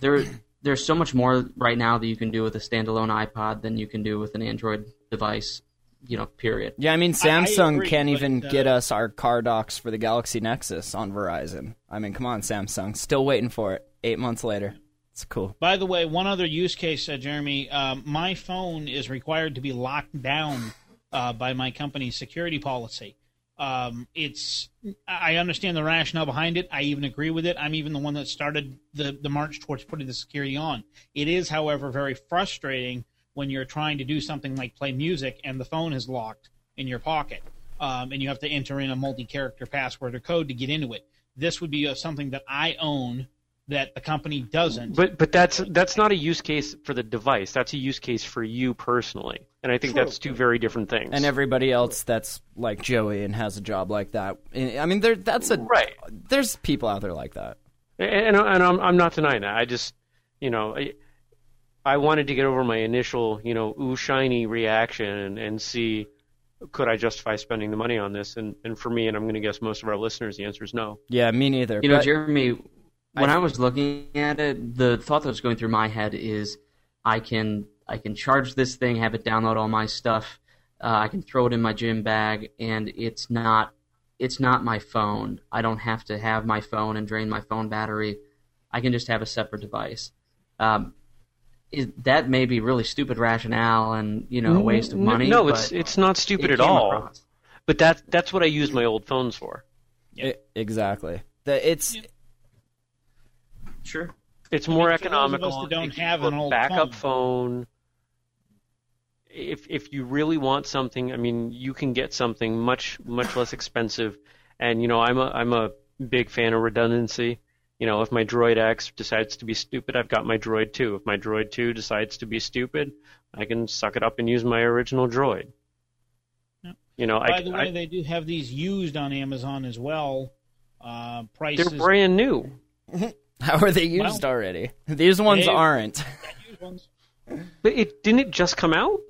There, there's so much more right now that you can do with a standalone iPod than you can do with an Android device. You know, period. Yeah, I mean I- I Samsung agree, can't but, even uh, get us our car docks for the Galaxy Nexus on Verizon. I mean, come on, Samsung, still waiting for it. Eight months later, it's cool. By the way, one other use case, uh, Jeremy, um, my phone is required to be locked down uh, by my company's security policy. Um, it's I understand the rationale behind it. I even agree with it. I'm even the one that started the the march towards putting the security on. It is, however, very frustrating when you're trying to do something like play music and the phone is locked in your pocket, um, and you have to enter in a multi-character password or code to get into it. This would be uh, something that I own that the company doesn't. But but that's that's not a use case for the device. That's a use case for you personally, and I think True. that's two very different things. And everybody else that's like Joey and has a job like that. I mean, there that's a right, There's people out there like that. and, and I'm I'm not denying that. I just you know I, I wanted to get over my initial you know ooh shiny reaction and, and see could I justify spending the money on this, and and for me, and I'm going to guess most of our listeners, the answer is no. Yeah, me neither. You know, Jeremy, when I, was looking at it, the thought that was going through my head is, I can I can charge this thing, have it download all my stuff, uh, I can throw it in my gym bag, and it's not it's not my phone. I don't have to have my phone and drain my phone battery. I can just have a separate device. Um, is, that may be really stupid rationale and you know a waste of money. No, but it's it's not stupid it at all. across. But that that's what I use my old phones for. I- exactly. The, it's Sure. It's I mean, more those of economical. us that don't It have a an old backup phone. If if you really want something, I mean, you can get something much much less expensive. And you know, I'm a I'm a big fan of redundancy. You know, if my Droid X decides to be stupid, I've got my Droid 2. If my Droid 2 decides to be stupid, I can suck it up and use my original Droid. Yeah. You know, By I, the way, I, they do have these used on Amazon as well. Uh, prices. they're brand new. how are they used Well, already? These ones they- aren't. ones. But it didn't it just come out?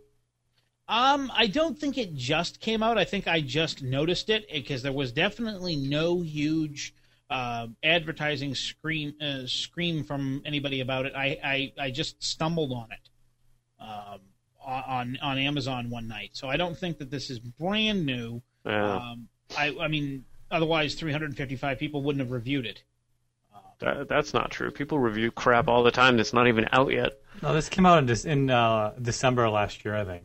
Um, I don't think it just came out. I think I just noticed it because there was definitely no huge uh, advertising scream uh, scream from anybody about it. I, I, I just stumbled on it um, on on Amazon one night, so I don't think that this is brand new. Uh, Um, I, I mean, otherwise, 355 people wouldn't have reviewed it. That, that's not true. People review crap all the time that's not even out yet. No, this came out in, Dec- in uh, December last year, I think.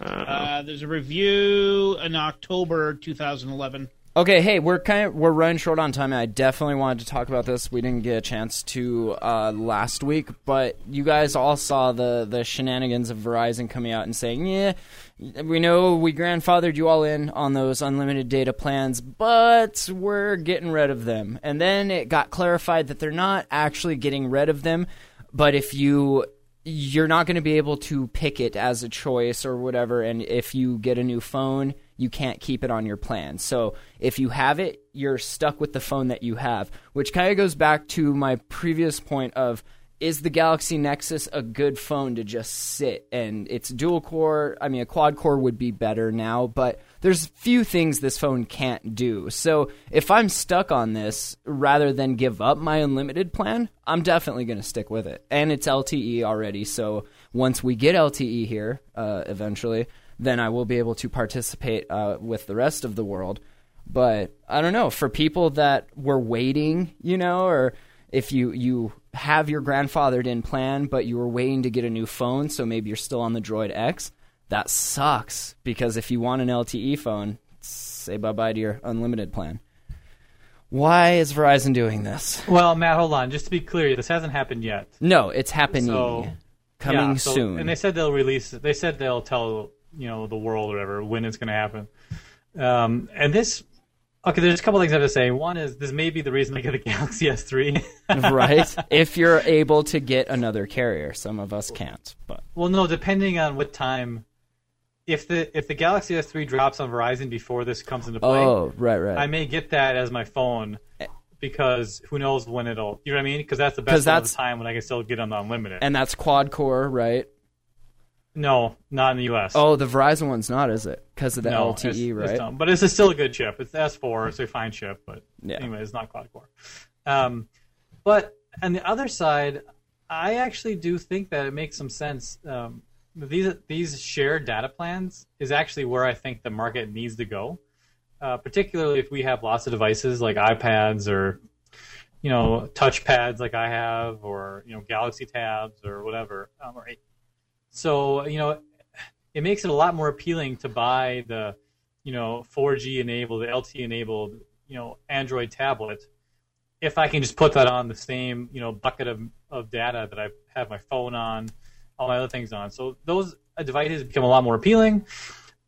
Uh, Uh, there's a review in October 2011. Okay, hey, we're kind of we're running short on time. And I definitely wanted to talk about this. We didn't get a chance to uh, last week, but you guys all saw the the shenanigans of Verizon coming out and saying, "Yeah, we know we grandfathered you all in on those unlimited data plans, but we're getting rid of them." And then it got clarified that they're not actually getting rid of them, but if you you're not going to be able to pick it as a choice or whatever. And if you get a new phone, you can't keep it on your plan. So if you have it, you're stuck with the phone that you have, which kind of goes back to my previous point of is the Galaxy Nexus a good phone to just sit? And it's dual core. I mean, a quad core would be better now, but there's few things this phone can't do. So if I'm stuck on this, rather than give up my unlimited plan, I'm definitely going to stick with it. And it's LTE already. So once we get LTE here, uh, eventually, then I will be able to participate uh, with the rest of the world. But I don't know, for people that were waiting, you know, or if you you have your grandfathered in plan, but you were waiting to get a new phone, so maybe you're still on the Droid X. That sucks because if you want an LTE phone, say bye bye to your unlimited plan. Why is Verizon doing this? Well, Matt, hold on. Just to be clear, this hasn't happened yet. No, it's happening. So, Coming yeah, so- soon. And they said they'll release. They said they'll tell you know the world or whatever when it's going to happen. Um, and this, okay, there's a couple things I have to say. One is this may be the reason they get the Galaxy S3. right? If you're able to get another carrier, some of us can't. But well, no, depending on what time. If the if the Galaxy S3 drops on Verizon before this comes into play, oh, right, right. I may get that as my phone eh. because who knows when it'll. You know what I mean? Because that's the best that's- of time when I can still get on the unlimited. and that's quad core, right? No, not in the U.S. Oh, the Verizon one's not, is it? Because of the no, LTE, it's- it's right? dumb. but it's still a good chip. It's S4. It's a fine chip, but Yeah. anyway, it's not quad core. Um, but on the other side, I actually do think that it makes some sense. Um, these these shared data plans is actually where I think the market needs to go, uh, particularly if we have lots of devices like iPads or you know touch pads like I have, or you know Galaxy tabs or whatever. Um, or, so you know it makes it a lot more appealing to buy the you know 4G enabled, the LTE enabled, you know Android tablet if I can just put that on the same you know bucket of, of data that I have my phone on, all my other things on. So those devices become a lot more appealing.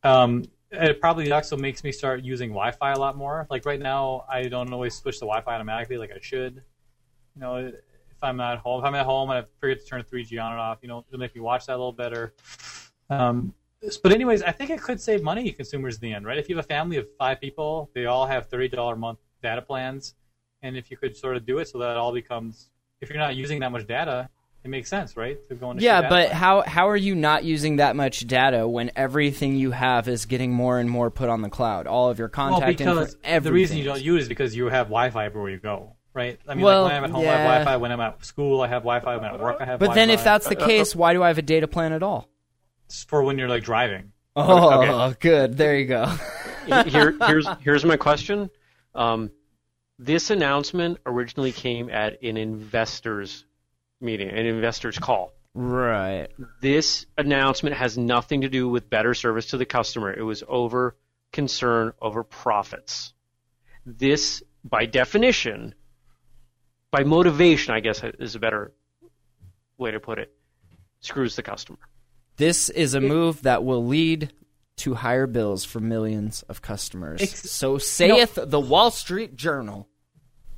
Um, it probably also makes me start using Wi-Fi a lot more. Like right now, I don't always switch to Wi-Fi automatically like I should. You know, if I'm at home, if I'm at home and I forget to turn 3G on and off, you know, it'll make me watch that a little better. Um, but anyways, I think it could save money consumers in the end, right? If you have a family of five people, they all have thirty dollar a month data plans, and if you could sort of do it so that it all becomes, if you're not using that much data, it makes sense, right? To go into Yeah, but plans. how how are you not using that much data when everything you have is getting more and more put on the cloud? All of your contact well, because info, the reason you don't use is because you have Wi-Fi everywhere you go, right? I mean, Well, like when I'm at home, I have Wi-Fi. When I'm at school, I have Wi-Fi. When I'm at work, I have. Wi-Fi. But then, if that's the case, why do I have a data plan at all? It's for when you're like driving. Oh, Okay. good. There you go. Here, here's here's my question. Um, this announcement originally came at an investors meeting, an investors call. right. This announcement has nothing to do with better service to the customer. It was over concern over profits. This, by definition, by motivation, I guess is a better way to put it, screws the customer. This is a move that will lead to higher bills for millions of customers. Ex- so saith the Wall Street Journal.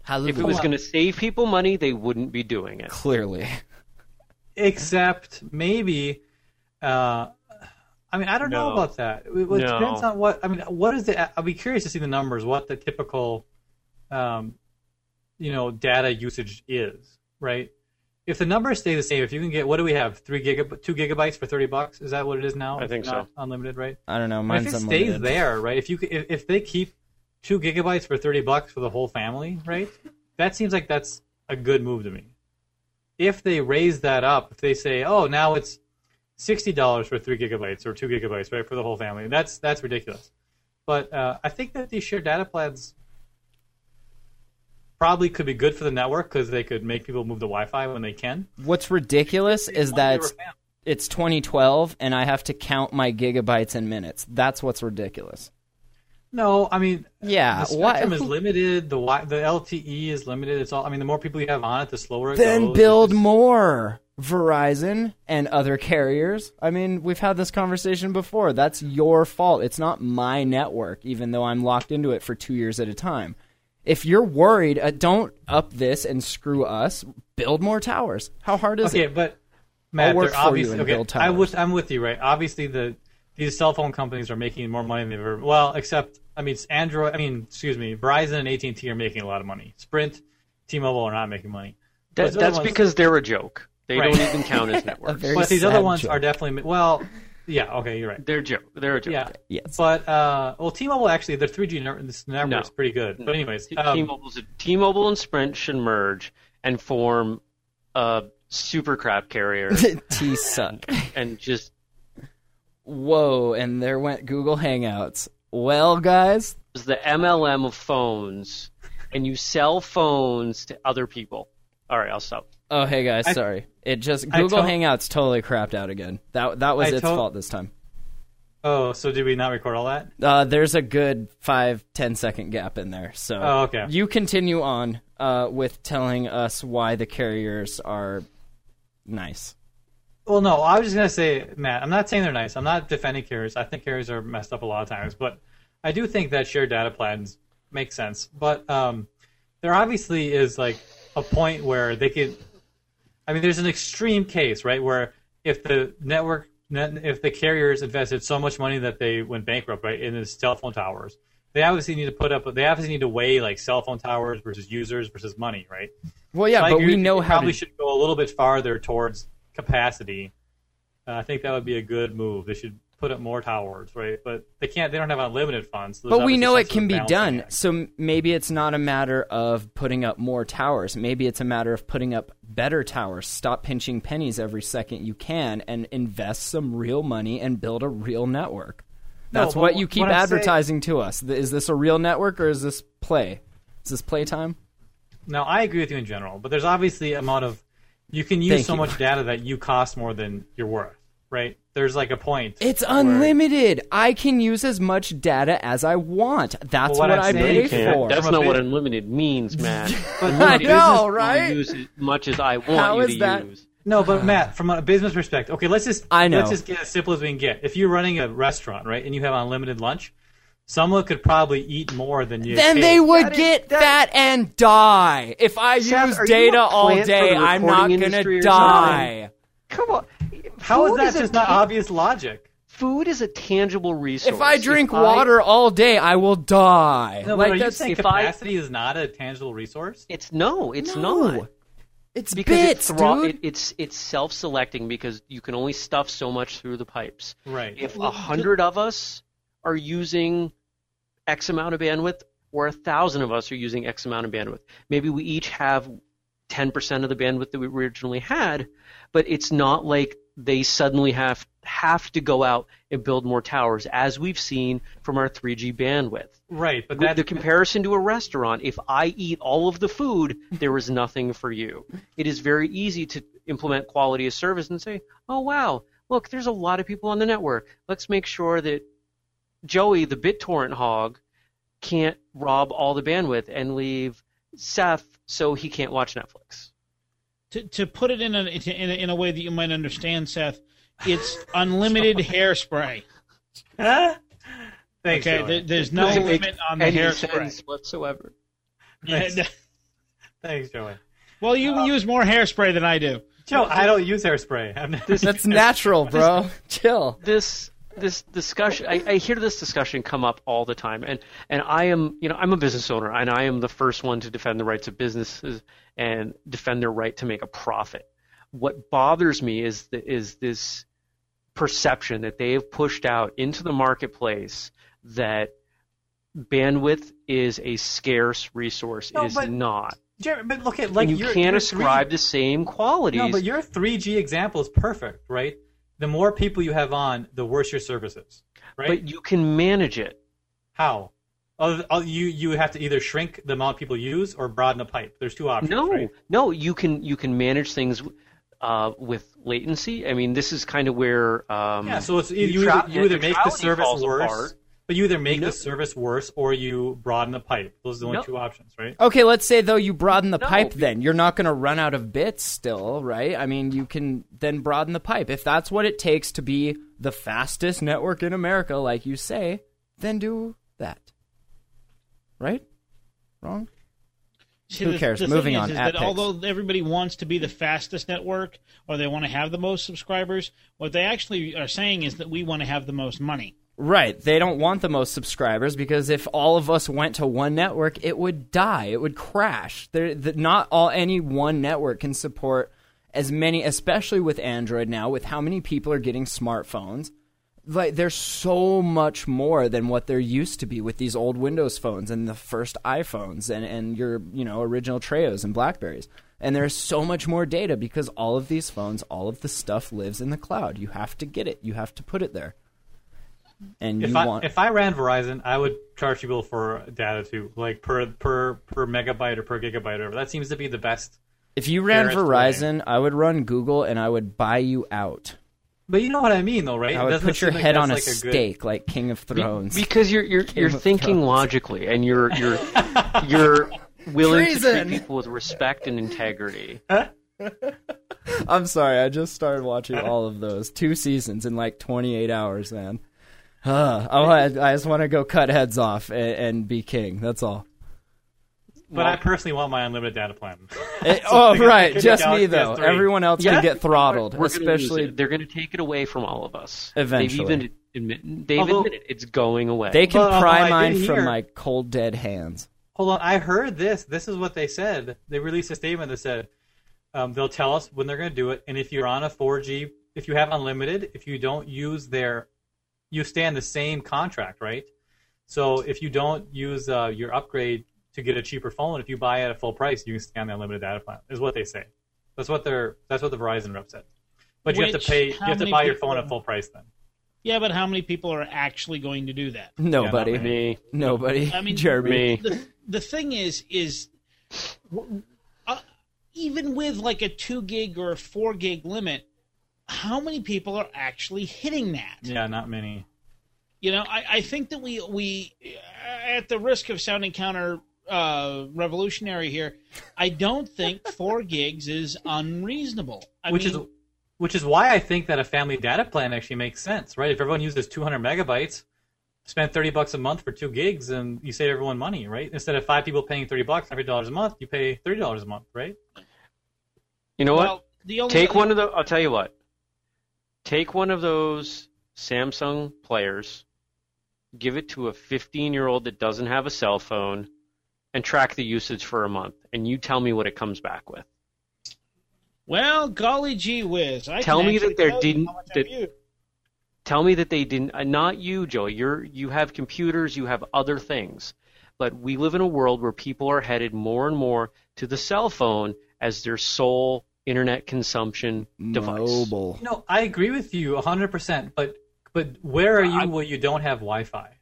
Hallelujah. If it was going to save people money, they wouldn't be doing it. Clearly. except maybe uh, I mean I don't know about that. It, it No. depends on what I mean. What is the? I'll be curious to see the numbers. What the typical, um, you know, data usage is right. If the numbers stay the same, if you can get what do we have three gigab two gigabytes for thirty bucks? Is that what it is now? I think not so. Unlimited, right? I don't know. Mine's if it unlimited. stays there, right? If you if, if they keep two gigabytes for thirty bucks for the whole family, right? That seems like that's a good move to me. If they raise that up, if they say, "Oh, now it's sixty dollars for three gigabytes or two gigabytes, right, for the whole family," that's that's ridiculous. But uh, I think that these shared data plans probably could be good for the network because they could make people move to Wi-Fi when they can. What's ridiculous is that it's, it's 2012 and I have to count my gigabytes and minutes. That's what's ridiculous. No, I mean, Yeah, the spectrum is limited. The the LTE is limited. It's all. I mean, the more people you have on it, the slower it Then goes. Then build It's- more. Verizon and other carriers. I mean, we've had this conversation before. That's your fault. It's not my network, even though I'm locked into it for two years at a time. If you're worried, uh, don't up this and screw us. Build more towers. How hard is Okay, it? Okay, but Matt, work they're for you and okay. build I towers. was, I'm with you, right? Obviously, the these cell phone companies are making more money than they've ever. Well, except I mean, it's Android. I mean, excuse me, Verizon and AT and T are making a lot of money. Sprint, T-Mobile are not making money. That, that's ones- because they're a joke. They Right. don't even count as networks. But these other ones joke. are definitely well. Yeah, okay, you're right. They're joke. They're a joke. Yeah, Yes. but uh, well, T-Mobile actually their 3G ner- this network's No. pretty good. But anyways, T- um, T-Mobile's a, T-Mobile and Sprint should merge and form a super crap carrier T suck. and just Whoa, and there went Google Hangouts. Well, guys, it's the MLM of phones, and you sell phones to other people. All right, I'll stop. Oh, hey guys, I- sorry. It just Google to- Hangouts totally crapped out again. That that was I its to- fault this time. oh, so did we not record all that? Uh, there's a good five ten second gap in there. So Oh, okay. you continue on uh, with telling us why the carriers are nice. Well, no, I was just gonna say, Matt. I'm not saying they're nice. I'm not defending carriers. I think carriers are messed up a lot of times, but I do think that shared data plans make sense. But um, there obviously is like a point where they could. I mean, there's an extreme case, right, where if the network, if the carriers invested so much money that they went bankrupt, right, in the cell phone towers, they obviously need to put up. They obviously need to weigh like cell phone towers versus users versus money, right? Well, yeah, I but we know how probably to. should go a little bit farther towards capacity. Uh, I think that would be a good move. They should put up more towers, right? But they can't. They don't have unlimited funds. so But we know it can be done. act. So maybe it's not a matter of putting up more towers. Maybe it's a matter of putting up better towers. Stop pinching pennies every second you can and invest some real money and build a real network. That's but what you keep what I'm saying- advertising to us. Is this a real network or is this play? Is this playtime? No, I agree with you in general, but there's obviously a amount of you can use Thank so you. much data that you cost more than you're worth, right? There's like a point. It's where- unlimited. I can use as much data as I want. That's Well, what what, I'm I saying pay is- for. That's From a not what bit- unlimited means, man. I Unlimited know, is right? Use as much as I want How you is to that- use. No, but Matt, from a business perspective, okay, let's just I know. let's just get as simple as we can get. If you're running a restaurant, right, and you have unlimited lunch, someone could probably eat more than you. then pay. they would That is- get that- fat and die. If I Seth, use are you data all plant for day, the I'm not recording gonna industry or die. Come on. How is Food that a just not ta- obvious logic? Food is a tangible resource. If I drink I- water all day, I will die. No, like are you that's saying if I- capacity is not a tangible resource? it's no, it's No. not. it's Because bits, it thro- dude. it, it's it's self-selecting because you can only stuff so much through the pipes. Right. If a hundred of us are using X amount of bandwidth, or a thousand of us are using X amount of bandwidth, maybe we each have 10% of the bandwidth that we originally had, but it's not like they suddenly have have to go out and build more towers, as we've seen from our 3G bandwidth. right, but that the comparison to a restaurant, if I eat all of the food, there is nothing for you. It is very easy to implement quality of service and say, oh, wow, look, there's a lot of people on the network. Let's make sure that Joey, the BitTorrent hog, can't rob all the bandwidth and leave Seth so he can't watch Netflix. To, to put it in a, in a in a way that you might understand, Seth, it's unlimited hairspray. Thanks. Okay, there, there's no Doesn't make limit on the any hairspray. sense whatsoever. Thanks, Joey. well, you uh, use more hairspray than I do. Joe, I don't use hairspray. I'm That's natural, bro. Chill. this this discussion I, I hear this discussion come up all the time and and I am you know I'm a business owner and I am the first one to defend the rights of businesses and defend their right to make a profit. What bothers me is the, is this perception that they have pushed out into the marketplace that bandwidth is a scarce resource. No, it is but- not. Jeremy, but look at like and you can't ascribe three- the same qualities. No, but your 3G example is perfect, right? The more people you have on, the worse your service is, right? but you can manage it. How? Other, uh, you you have to either shrink the amount people use or broaden the pipe. There's two options. No, right? no, you can you can manage things uh, with latency. I mean, this is kind of where um, Yeah, so it's you, you neutra- either, you either make the service worse, apart. but you either make No. the service worse or you broaden the pipe. Those are the only No. two options, right? Okay, let's say though you broaden the No, pipe then. You're not going to run out of bits still, right? I mean, you can then broaden the pipe. If that's what it takes to be the fastest network in America, like you say, then do that. Right? Wrong? See, Who the- cares? the Moving on, Is, is that although everybody wants to be the fastest network or they want to have the most subscribers, what they actually are saying is that we want to have the most money. Right. They don't want the most subscribers because if all of us went to one network, it would die. It would crash. There, the, not all any one network can support as many, especially with Android now, with how many people are getting smartphones. Like there's so much more than what there used to be with these old Windows phones and the first iPhones and, and your you know original Treos and Blackberries. And there's so much more data because all of these phones, all of the stuff lives in the cloud. You have to get it. You have to put it there. And If you I want if I ran Verizon, I would charge people for data too, like per per per megabyte or per gigabyte or whatever. That seems to be the best. If you ran fairest way. Verizon, I would run Google and I would buy you out. But you know what I mean, though, right? I would doesn't put your seem like head on a that's like good- stake like King of Be- Thrones. because you're you're you're thinking Thrones. logically and you're you're you're willing to Treason! treat people with respect and integrity. I'm sorry, I just started watching all of those. Two seasons in like 28 hours, man. Uh, I, I just want to go cut heads off and, and be king. That's all. But I personally want my unlimited data plan. Eh, oh, right. Just me, though. S3. Everyone else Yeah. can get throttled, We're gonna especially. they're going to take it away from all of us. Eventually. they've even admit, they've Although- admitted it's going away. They can But, pry I did mine from hear- my cold, dead hands. Hold on, I heard this. This is what they said. They released a statement that said um, they'll tell us when they're going to do it, and if you're on a 4G, if you have unlimited, if you don't use their, you stay on the same contract, right? So if you don't use uh, your upgrade to get a cheaper phone, if you buy at a full price, you can stay on the unlimited data plan. Is what they say. That's what they're. That's what the Verizon rep said. But you have to pay. You have to many buy your phone at full price then. Yeah, but how many people are actually going to do that? Nobody. not me, Nobody. I mean, Jeremy. me. The, the thing is, is uh, even with like a two gig or a four gig limit, how many people are actually hitting that? Yeah, not many. You know, I, I think that we we at the risk of sounding counter uh, revolutionary here, I don't think four gigs is unreasonable. I which mean, is which is why I think that a family data plan actually makes sense, right? If everyone uses 200 megabytes, spend 30 bucks a month for two gigs, and you save everyone money, right? Instead of five people paying 30 bucks every dollars a month, you pay 30 dollars a month, right? You know what? well, the only Take one of the. I'll tell you what. Take one of those Samsung players, give it to a 15-year-old that doesn't have a cell phone, and track the usage for a month, and you tell me what it comes back with. Well, golly gee whiz! I Tell me that actually there didn't- how much I've that- Tell me that they didn't. Uh, not you, Joey. You're you have computers, you have other things, but we live in a world where people are headed more and more to the cell phone as their sole internet consumption device. Mobile. No, I agree with you 100%, but but where are you I- where you don't have Wi-Fi?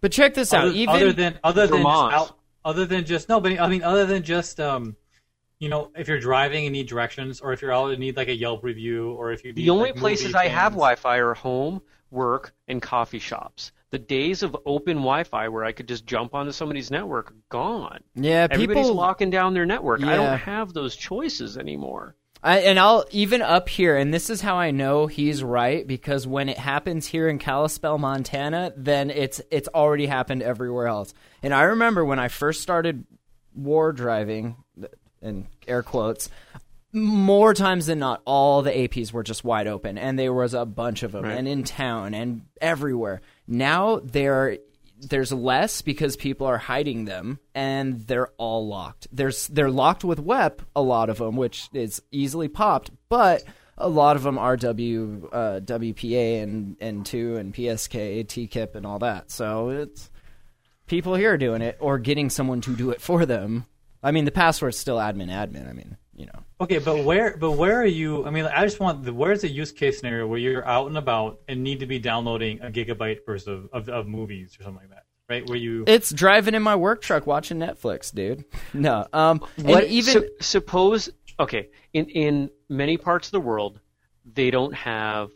But check this out. Other, Even other than other than out, other than just no, but I mean other than just um, you know, if you're driving and need directions, or if you're out and need like a Yelp review, or if you need, The only like, places movie I have. Wi-Fi are home, work, and coffee shops. The days of open Wi-Fi where I could just jump onto somebody's network are gone. yeah, Everybody's people locking down their network. I don't have those choices anymore. I, and I'll even up here, and this is how I know he's right because when it happens here in Kalispell, Montana, then it's it's already happened everywhere else. And I remember when I first started war driving, in air quotes, more times than not, all the APs were just wide open, and there was a bunch of them, Right. and in town and everywhere. Now there there's less because people are hiding them, and they're all locked. There's they're locked with WEP, a lot of them, which is easily popped, but a lot of them are W uh, WPA and N2 and PSK, TKIP, and all that. So it's people here doing it or getting someone to do it for them. I mean, the password's still admin admin. I mean, you know. Okay, but where but where are you? I mean, I just want the where's the use case scenario where you're out and about and need to be downloading a gigabyte worth of, of, of movies or something like that, right? Where you It's driving in my work truck watching Netflix, dude. No, um, What even su- suppose okay in in many parts of the world they don't have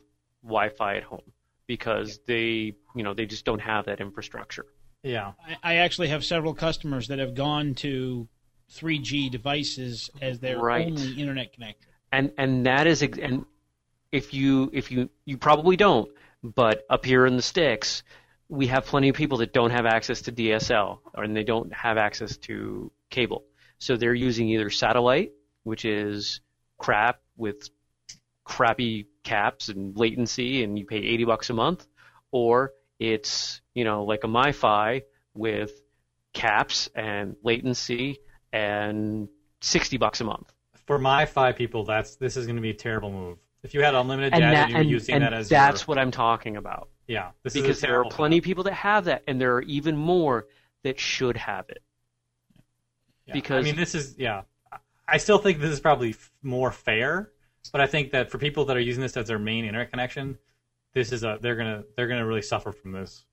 Wi-Fi at home because they you know they just don't have that infrastructure. yeah. I, I actually have several customers that have gone to 3G devices as their Right. only internet connection. and and that is and if you if you you probably don't but up here in the sticks we have plenty of people that don't have access to DSL and they don't have access to cable So they're using either satellite, which is crap with crappy caps and latency, and you pay 80 bucks a month, or it's you know like a MiFi with caps and latency and 60 bucks a month. For my five people, that's this is going to be a terrible move. If you had unlimited And, data that, and you were and, using and that as that's your, what I'm talking about. yeah, this is Because there are plenty of people that have that, and there are even more that should have it. Yeah. because- I mean, this is yeah. I still think this is probably f- more fair, but I think that for people that are using this as their main internet connection, this is a they're gonna they're gonna really suffer from this.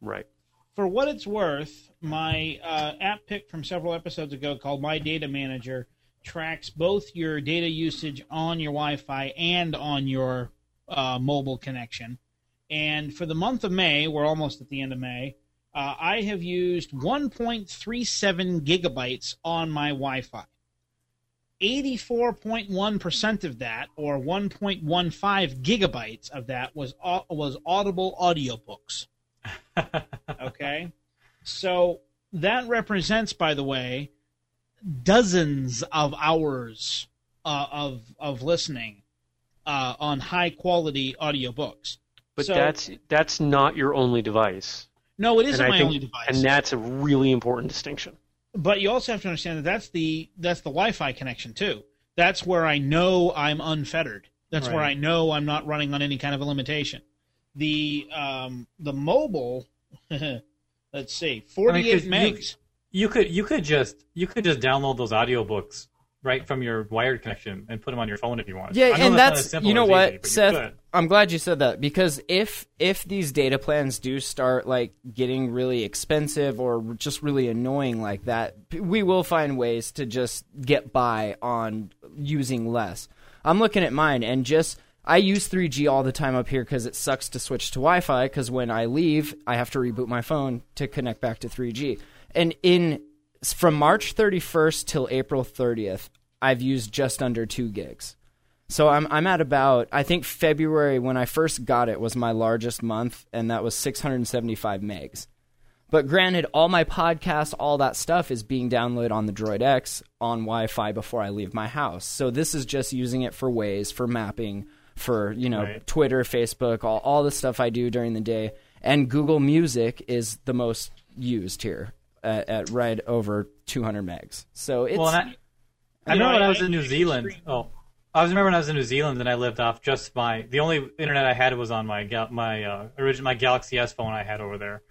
Right. For what it's worth, my uh, app pick from several episodes ago called My Data Manager tracks both your data usage on your Wi-Fi and on your uh, mobile connection. And for the month of May, we're almost at the end of May. Uh, I have used 1.37 gigabytes on my Wi-Fi. 84.1% of that, or 1.15 gigabytes of that, was was Audible audiobooks. okay, so that represents, by the way, dozens of hours uh, of of listening uh, on high quality audiobooks. But So- that's that's not your only device. No, it isn't and my think, only device. And that's a really important distinction. but you also have to understand that that's the that's the Wi-Fi connection too. That's where I know I'm unfettered. That's where I know I'm not running on any kind of a limitation. The um, the mobile, let's see, 48 'cause you- megs. You could you could just you could just download those audiobooks right from your wired connection and put them on your phone if you want. Yeah, I know and not as that's simple you know as what, easy, but you Seth. I'm glad you said that because if if these data plans do start like getting really expensive or just really annoying like that, we will find ways to just get by on using less. I'm looking at mine and just I use 3G all the time up here because it sucks to switch to Wi-Fi because when I leave, I have to reboot my phone to connect back to 3G. And in from March 31st till April 30th, I've used just under two gigs. So I'm I'm at about I think February when I first got it was my largest month and that was 675 megs. But granted, all my podcasts, all that stuff is being downloaded on the Droid X on Wi-Fi before I leave my house. So this is just using it for Waze, for mapping, for you know Right. Twitter, Facebook, all all the stuff I do during the day. And Google Music is the most used here at, at right over 200 megs. So it's Well, I, I You know, remember when I- I was I in New Zealand. stream- Oh, I was remember when I was in New Zealand and I lived off just my the only internet I had was on my my uh, original my Galaxy S phone I had over there.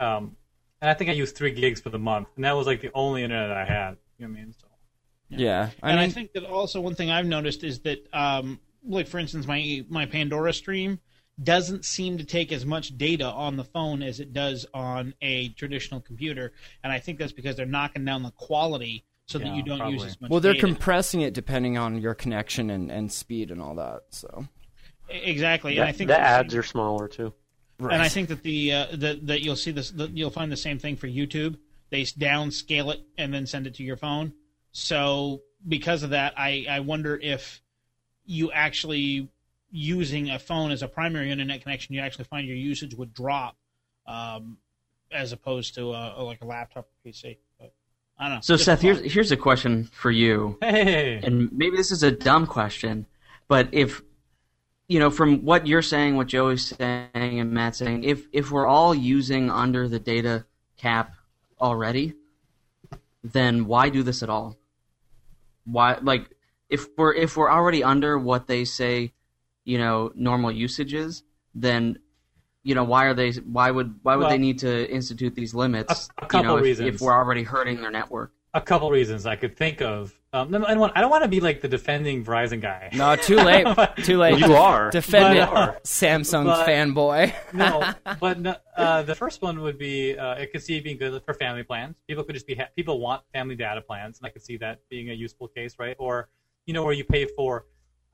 Um, and I think I used three gigs for the month, and that was like the only internet I had. You know what I mean? So, yeah. I and mean, I think that also one thing I've noticed is that, um, like for instance, my my Pandora stream doesn't seem to take as much data on the phone as it does on a traditional computer, and I think that's because they're knocking down the quality so that you don't use as much. well, they're data. compressing it depending on your connection and, and speed and all that. So exactly, and I think the ads are smaller too. And I think that the uh, that that you'll see this that you'll find the same thing for YouTube. They downscale it and then send it to your phone. So because of that, I I wonder if you actually using a phone as a primary internet connection, you actually find your usage would drop, um, as opposed to a, like a laptop or PC. But I don't know. So Just Seth, here's here's a question for you. hey, and maybe this is a dumb question, but if you know from what you're saying, what Joey's saying, and Matt's saying, if if we're all using under the data cap already, then why do this at all? Why like if we're if we're already under what they say, you know, normal usage is, then you know why are they why would why would Well, they need to institute these limits? a couple you know, if, reasons. if we're already hurting their network. a couple reasons I could think of. Um, and one, I don't want to be like the defending Verizon guy. no, too late, too late. You are. Defend it, But- Samsung's fanboy. no, but no, uh, the first one would be uh, I could see it being good for family plans. People could just be ha- people want family data plans, and I could see that being a useful case, right? Or you know where you pay for.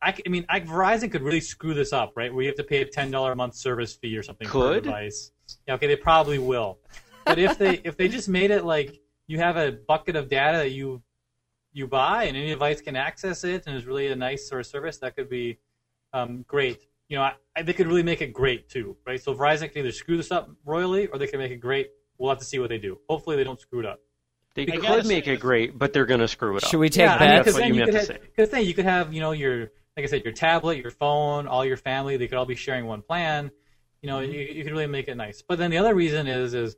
I mean, I, Verizon could really screw this up, right? Where you have to pay a ten dollar a month service fee or something for a device. Yeah, okay, they probably will. But if they if they just made it like you have a bucket of data that you you buy and any device can access it and is really a nice sort of service, that could be um, great. You know, I, I, they could really make it great too, right? So Verizon can either screw this up royally or they can make it great. We'll have to see what they do. Hopefully, they don't screw it up. They I could make it great, but they're gonna screw it up. Should we take yeah, I bets? because what then you you meant could to have, say. because then you could have, you know, your like I said, your tablet, your phone, all your family. They could all be sharing one plan. You know, you, you could really make it nice. But then the other reason is, is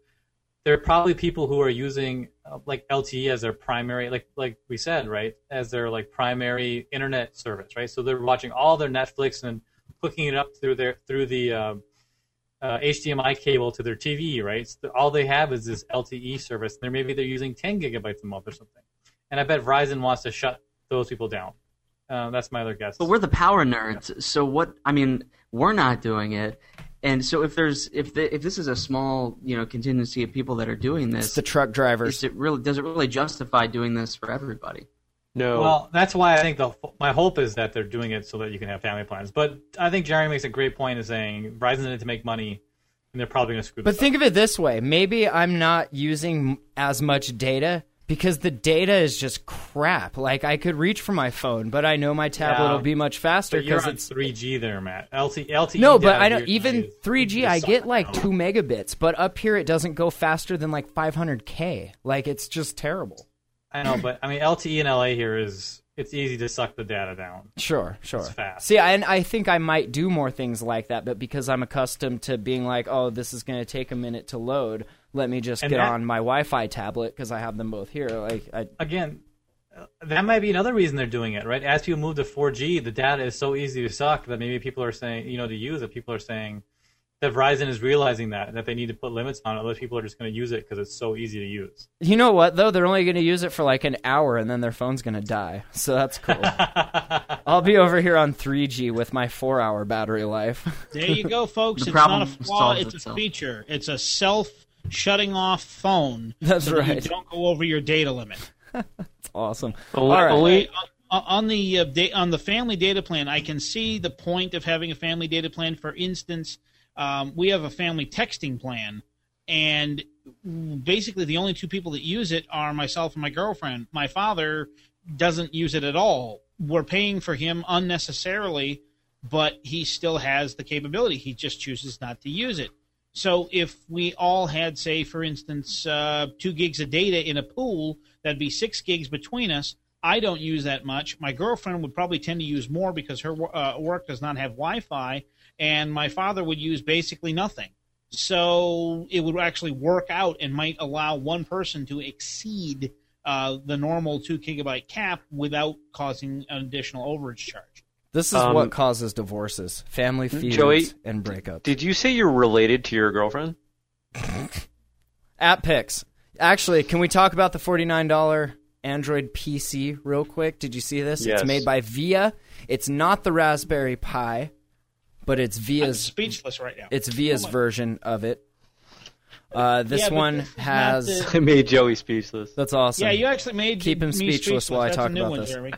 there are probably people who are using uh, like LTE as their primary, like like we said, right, as their like primary internet service, right? So they're watching all their Netflix and hooking it up through their through the uh, uh, HDMI cable to their TV, right? So all they have is this LTE service. They're maybe they're using 10 gigabytes a month or something. And I bet Verizon wants to shut those people down. Uh, that's my other guess. But we're the power nerds, so what? I mean, we're not doing it, and so if there's if the, if this is a small you know contingency of people that are doing this, It's this, the truck drivers. is it really does it really justify doing this for everybody? No. Well, that's why I think the my hope is that they're doing it so that you can have family plans. But I think Jerry makes a great point in saying Verizon's in it to make money, and they're probably going to screw. But this think up. of it this way: maybe I'm not using as much data because the data is just crap. Like I could reach for my phone, but I know my tablet Yeah. will be much faster because it's 3G there, Matt. LTE. LTE no. But I don't even 3G. I get like now. two megabits, but up here it doesn't go faster than like 500k. Like it's just terrible. I know, but I mean LTE in LA here is it's easy to suck the data down. Sure, sure. It's fast. See, and I think I might do more things like that, but because I'm accustomed to being like, oh, this is going to take a minute to load, let me just And get that- on my Wi-Fi tablet because I have them both here. Like, I, again, that might be another reason they're doing it, right? As people move to 4G, the data is so easy to suck that maybe people are saying, you know, to use it, people are saying that Verizon is realizing that that they need to put limits on it. Other people are just going to use it because it's so easy to use. You know what though? They're only going to use it for like an hour, and then their phone's going to die. So that's cool. I'll be over here on 3G with my four-hour battery life. There you go, folks. The it's not a flaw; solves it's a feature. It's a self-shutting off phone. That's so that right. You don't go over your data limit. It's awesome. only, All right. only Uh, on the uh, da- on the family data plan, I can see the point of having a family data plan. For instance, um, we have a family texting plan, and basically the only two people that use it are myself and my girlfriend. My father doesn't use it at all. We're paying for him unnecessarily, but he still has the capability. He just chooses not to use it. So if we all had, say, for instance, uh, two gigs of data in a pool, that'd be six gigs between us. I don't use that much. My girlfriend would probably tend to use more because her uh, work does not have Wi-Fi, and my father would use basically nothing. So it would actually work out and might allow one person to exceed uh, the normal two gigabyte cap without causing an additional overage charge. This is Um, what causes divorces, family feuds, Joey, and breakups. did you say you're related to your girlfriend? At picks. Actually, can we talk about the $49 Android PC real quick? Did you see this? Yes. It's made by VIA. It's not the Raspberry Pi, but it's I'm Via's speechless right now. it's Via's version of it. Uh, this Yeah, one this has the- I made Joey speechless. that's awesome. Yeah, you actually made Keep him me speechless while I That's talk a new about one, this. Jeremy.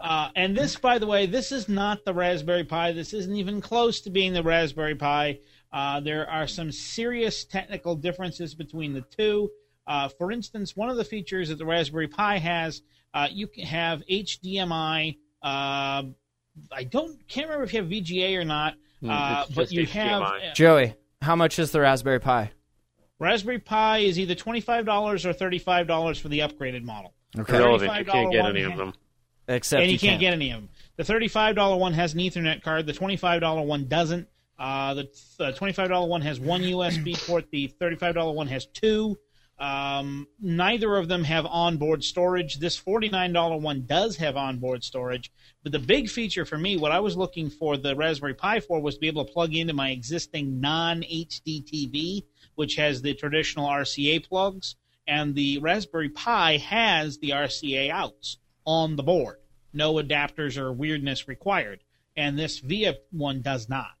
Uh, and this, by the way, this is not the Raspberry Pi. This isn't even close to being the Raspberry Pi. Uh, there are some serious technical differences between the two. Uh, for instance, one of the features that the Raspberry Pi has, uh, you can have HDMI. I don't can't remember if you have VGA or not, Mm, uh, but just you have uh, Joey, how much is the Raspberry Pi? Raspberry Pi is either twenty five dollars or thirty five dollars for the upgraded model. Okay. Irrelevant. You can't $35 get any of them. Except and you, you can't, get any of them. The thirty-five dollar one has an Ethernet card. The twenty-five dollar one doesn't. Uh, the uh, twenty-five dollar one has one USB port. The thirty-five dollar one has two. Um, neither of them have onboard storage. This forty-nine dollar one does have onboard storage. But the big feature for me, what I was looking for the Raspberry Pi for, was to be able to plug into my existing non-HD TV, which has the traditional RCA plugs, and the Raspberry Pi has the RCA outs on the board. No adapters or weirdness required. And this VIA one does not.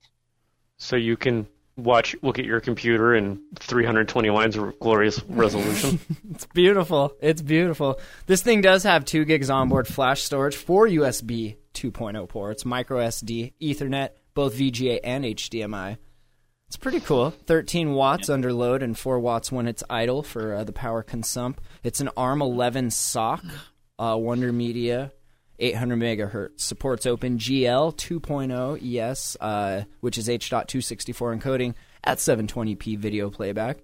So you can watch, look at your computer in 320 lines of glorious resolution. It's beautiful. It's beautiful. This thing does have 2 gigs onboard flash storage, four USB 2.0 ports, micro SD, Ethernet, both VGA and HDMI. It's pretty cool. 13 watts under load and 4 watts when it's idle for uh, the power consump. It's an ARM 11 SoC, uh, Wonder Media, 800 megahertz. Supports OpenGL 2.0 ES, uh, which is H.264 encoding at 720p video playback.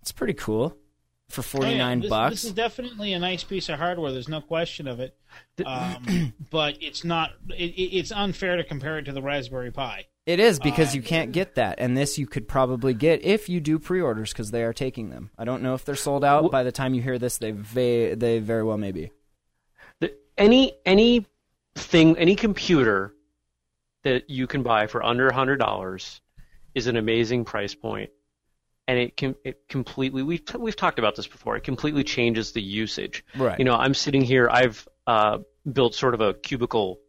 It's pretty cool. for Oh, yeah, 49 this, bucks. This is definitely a nice piece of hardware. There's no question of it. Um, but it's not. It, it- it's unfair to compare it to the Raspberry Pi. It is because Uh, you can't get that, and this you could probably get if you do pre-orders because they are taking them. I don't know if they're sold out by the time you hear this. They ve- they very well may be. Any any thing any computer that you can buy for under hundred dollars is an amazing price point. And it can it completely we've we've talked about this before. It completely changes the usage. Right. you know i'm sitting here i've uh, built sort of a cubicle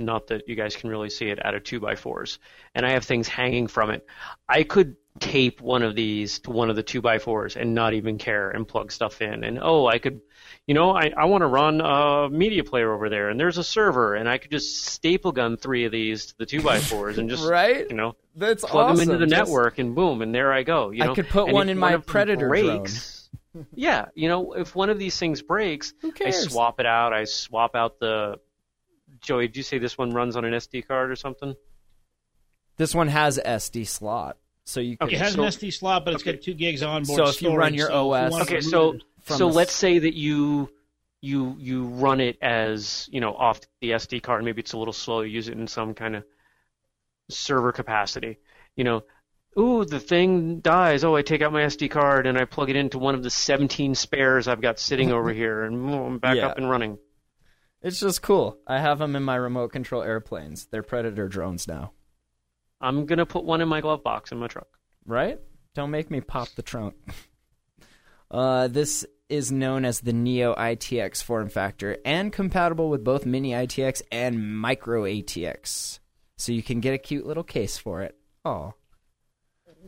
not that you guys can really see it out of two by fours and i have things hanging from it i could tape one of these to one of the two by fours and not even care and plug stuff in and oh i could you know i, I want to run a media player over there and there's a server and i could just staple gun three of these to the two by fours and just Right? you know That's plug them into the Just- network and boom and there i go you know? I could put And one in my Predator breaks, yeah you know if one of these things breaks I swap it out. I swap out the. Joey, did you say this one runs on an SD card or something? This one has SD slot, so you can. Okay, It has so- an SD slot, but it's got two gigs on board. So if you run your OS Okay, so so the let's say that you you you run it as you know off the SD card. Maybe it's a little slow. You use it in some kind of server capacity. You know, ooh, the thing dies. Oh, I take out my SD card and I plug it into one of the 17 spares I've got sitting over here, and boom, I'm back Yeah. up and running. It's just cool. I have them in my remote control airplanes. They're Predator drones now, I'm gonna put one in my glove box in my truck. right? Don't make me pop the trunk. Uh, this is known as the Neo ITX form factor and compatible with both Mini ITX and Micro ATX. So you can get a cute little case for it. Oh,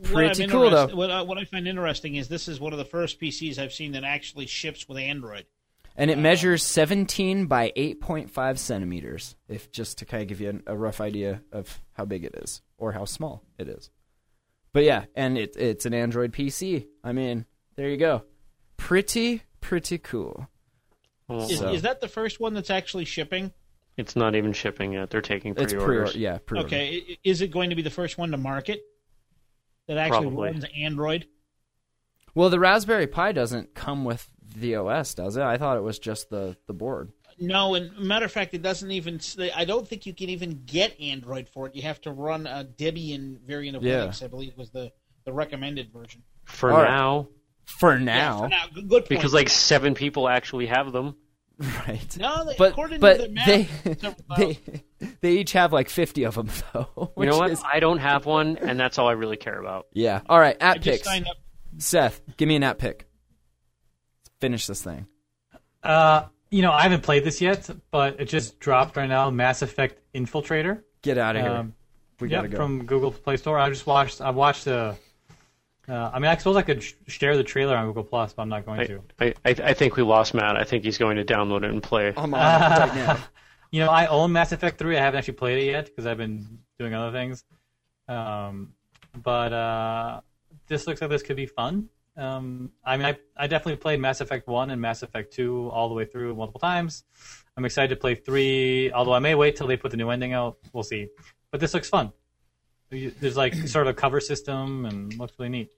pretty cool though. What I, what I find interesting is this is one of the first PCs I've seen that actually ships with Android. And it measures 17 by 8.5 centimeters, if just to kind of give you an, a rough idea of how big it is or how small it is. But yeah, and it, it's an Android PC. I mean, there you go. Pretty, pretty cool. Well, Is, So- is that the first one that's actually shipping? It's not even shipping yet. They're taking It's pre-orders. pre yeah, pre Okay, is it going to be the first one to market that actually Probably. runs Android? Well, the Raspberry Pi doesn't come with the OS, does it? I thought it was just the, the board. No, and matter of fact, it doesn't even. say- I don't think you can even get Android for it. You have to run a Debian variant of Yeah. Linux. I believe was the the recommended version. For All right. now, For Yeah, now. for now, good point. because like seven people actually have them. Right. no, they, But according but to the map, they they they each have like 50 of them though. You know what? is- I don't have one, and that's all I really care about. yeah. All right, I at just picks. signed up. Seth, give me an app pick. Let's Finish this thing. Uh, you know, I haven't played this yet, but it just dropped right now. Mass Effect Infiltrator. Get out of here. Um, we yeah, gotta go. from Google Play Store. I just watched. I watched the. Uh, I mean, I suppose I could sh- share the trailer on Google Plus, but I'm not going I, to. I, I I think we lost Matt. I think he's going to download it and play. I'm on it right now. You know, I own Mass Effect 3. I haven't actually played it yet because I've been doing other things. Um, but uh, this looks like this could be fun. Um, I mean, I, I definitely played Mass Effect 1 and Mass Effect 2 all the way through multiple times. I'm excited to play 3, although I may wait till they put the new ending out. We'll see. But this looks fun. There's like sort of a cover system and looks really neat.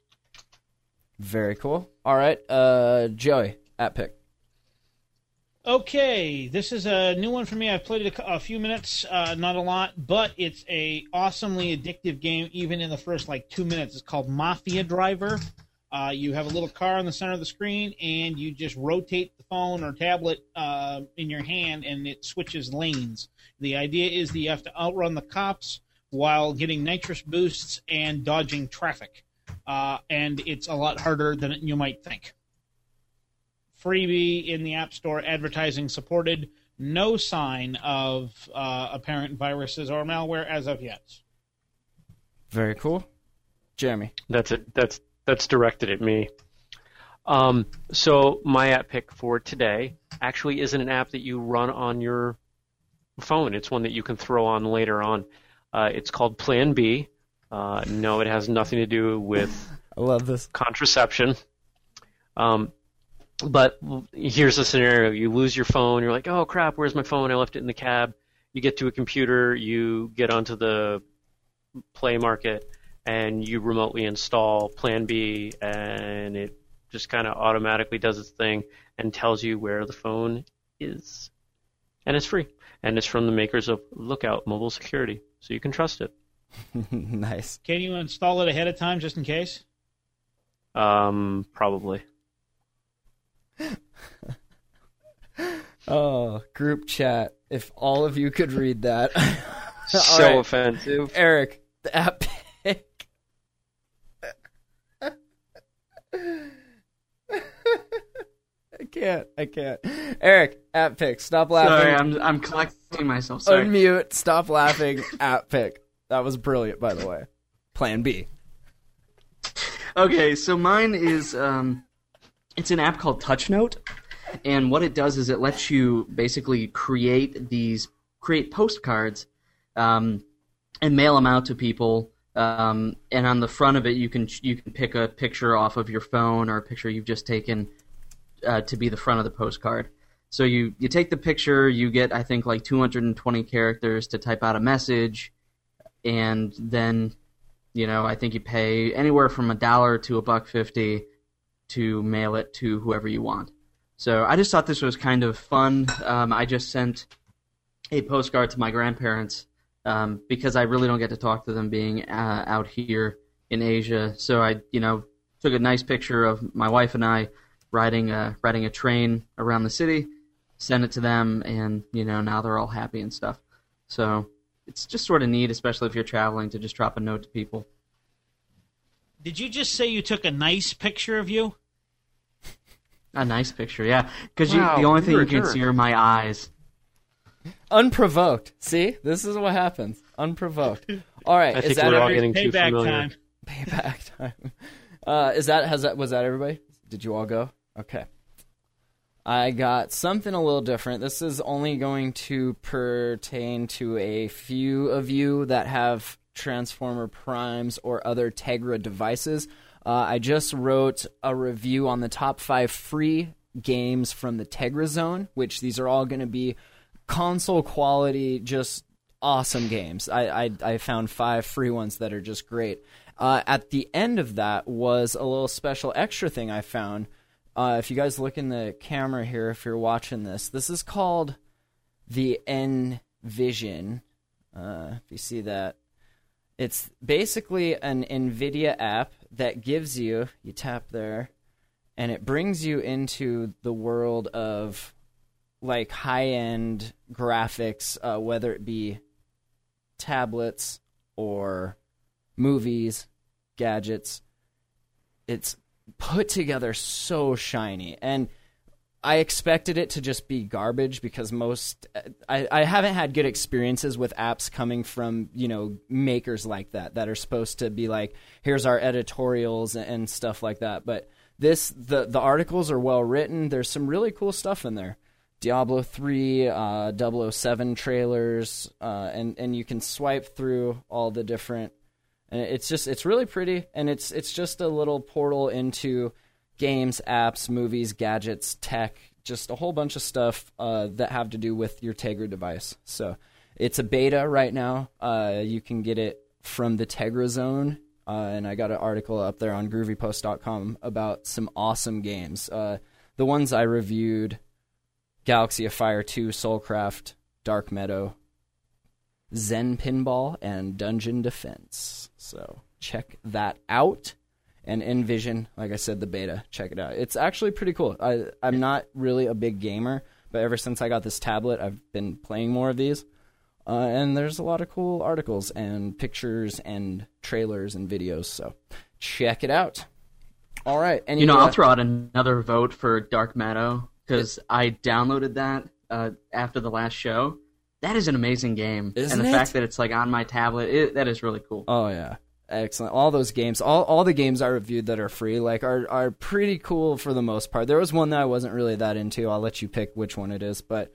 Very cool. All right, uh, Joey, at pick. Okay, this is a new one for me. I've played it a, a few minutes, uh, not a lot, but it's a awesomely addictive game. Even in the first like two minutes, it's called Mafia Driver. Uh, you have a little car on the center of the screen, and you just rotate the phone or tablet uh, in your hand, and it switches lanes. The idea is that you have to outrun the cops while getting nitrous boosts and dodging traffic, uh, and it's a lot harder than you might think freebie in the App Store, advertising supported. No sign of uh, apparent viruses or malware as of yet. Very cool. Jeremy. That's it. That's that's directed at me. Um, so my app pick for today actually isn't an app that you run on your phone. It's one that you can throw on later on. Uh, it's called Plan B. Uh, no, it has nothing to do with I love this. contraception. Um, but here's the scenario: you lose your phone. You're like, "Oh crap, where's my phone? I left it in the cab." You get to a computer. You get onto the Play Market, and you remotely install Plan B, and it just kind of automatically does its thing and tells you where the phone is. And it's free. And it's from the makers of Lookout Mobile Security, so you can trust it. nice. Can you install it ahead of time just in case? Um, probably. Oh, group chat. If all of you could read that. So right. offensive. Eric, the app pick. I can't. I can't. Eric, app pick. Stop laughing. Sorry, I'm I'm collecting myself. Sorry. Unmute. Stop laughing. app pick. That was brilliant, by the way. Plan B. Okay, so mine is um, it's an app called TouchNote, and what it does is it lets you basically create these create postcards, um, and mail them out to people. Um, and on the front of it, you can you can pick a picture off of your phone or a picture you've just taken uh, to be the front of the postcard. So you you take the picture, you get I think like 220 characters to type out a message, and then you know, I think you pay anywhere from a dollar to a buck fifty to mail it to whoever you want. So I just thought this was kind of fun. Um, I just sent a postcard to my grandparents um, because I really don't get to talk to them being uh, out here in Asia. So I, you know, took a nice picture of my wife and I riding a riding a train around the city, sent it to them, and you know now they're all happy and stuff. So it's just sort of neat, especially if you're traveling, to just drop a note to people. Did you just say you took a nice picture of you? A nice picture, yeah. Because Wow, the only thing you're you a can jerk. see are my eyes. Unprovoked. See? This is what happens. Unprovoked. All right. I is think that we're all getting too Payback familiar. time. payback time. Uh, is that has that was that everybody? Did you all go? Okay. I got something a little different. This is only going to pertain to a few of you that have Transformer Primes or other Tegra devices. Uh, I just wrote a review on the top five free games from the Tegra Zone, which these are all going to be console quality, just awesome games. I, I I found five free ones that are just great. Uh, at the end of that was a little special extra thing I found. Uh, if you guys look in the camera here, if you're watching this, this is called the Envision. Uh, if you see that, it's basically an NVIDIA app that gives you, you tap there, and it brings you into the world of like high end graphics, uh, whether it be tablets or movies, gadgets. It's put together so shiny. And I expected it to just be garbage because most I, I haven't had good experiences with apps coming from you know makers like that that are supposed to be like here's our editorials and, stuff like that. But this the the articles are well written. There's some really cool stuff in there. Diablo 3, uh, 007 trailers, uh, and and you can swipe through all the different, and it's just it's really pretty, and it's it's just a little portal into games, apps, movies, gadgets, tech, just a whole bunch of stuff uh, that have to do with your Tegra device. So it's a beta right now. Uh, you can get it from the Tegra Zone, uh, and I got an article up there on GroovyPost.com about some awesome games. Uh, the ones I reviewed. Galaxy of Fire 2, Soulcraft, Dark Meadow, Zen Pinball, and Dungeon Defense. So check that out. And Envision, like I said, the beta, check it out. It's actually pretty cool. I, I'm not really a big gamer, but ever since I got this tablet, I've been playing more of these. Uh, and there's a lot of cool articles and pictures and trailers and videos. So check it out. All right. And You know, I'll throw out another vote for Dark Meadow because I downloaded that uh, after the last show. That is an amazing game, Isn't and the it? fact that it's like on my tablet, it, that is really cool. Oh yeah, excellent. All those games, all all the games I reviewed that are free, like are are pretty cool for the most part. There was one that I wasn't really that into. I'll let you pick which one it is, but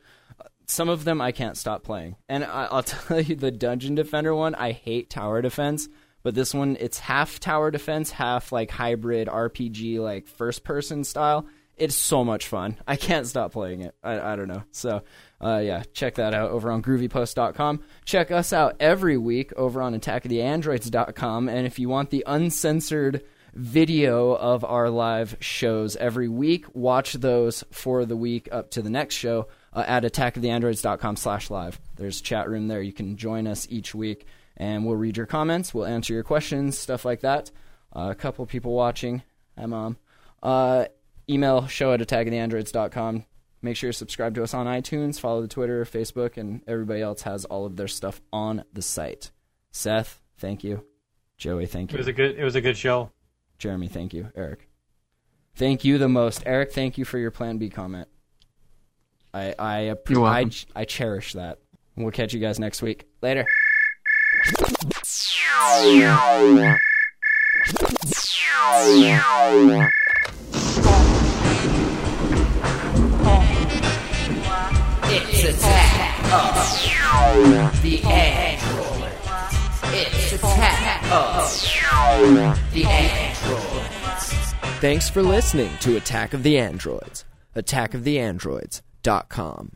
some of them I can't stop playing. And I, I'll tell you, the Dungeon Defender one, I hate tower defense, but this one, it's half tower defense, half like hybrid RPG, like first person style. It's so much fun. I can't stop playing it. I, I don't know. So, uh, yeah, check that out over on groovypost.com. Check us out every week over on attackoftheandroids.com. And if you want the uncensored video of our live shows every week. Watch those for the week up to the next show uh, at attackoftheandroids.com slash live. There's chat room there. You can join us each week, and we'll read your comments. We'll answer your questions, stuff like that. Uh, a couple people watching. Hi, Mom. Uh, email show at attackoftheandroids.com. Make sure you subscribe to us on iTunes, follow the Twitter, Facebook, and everybody else has all of their stuff on the site. Seth, thank you. Joey, thank you. It you. was a good. It was a good show. Jeremy, thank you. Eric, thank you the most. Eric, thank you for your Plan B comment. I I You're I, welcome. I cherish that. We'll catch you guys next week. Later. It's attack of uh-huh. the android. It's attack of the. Thanks for listening to Attack of the Androids. AttackoftheAndroids.com.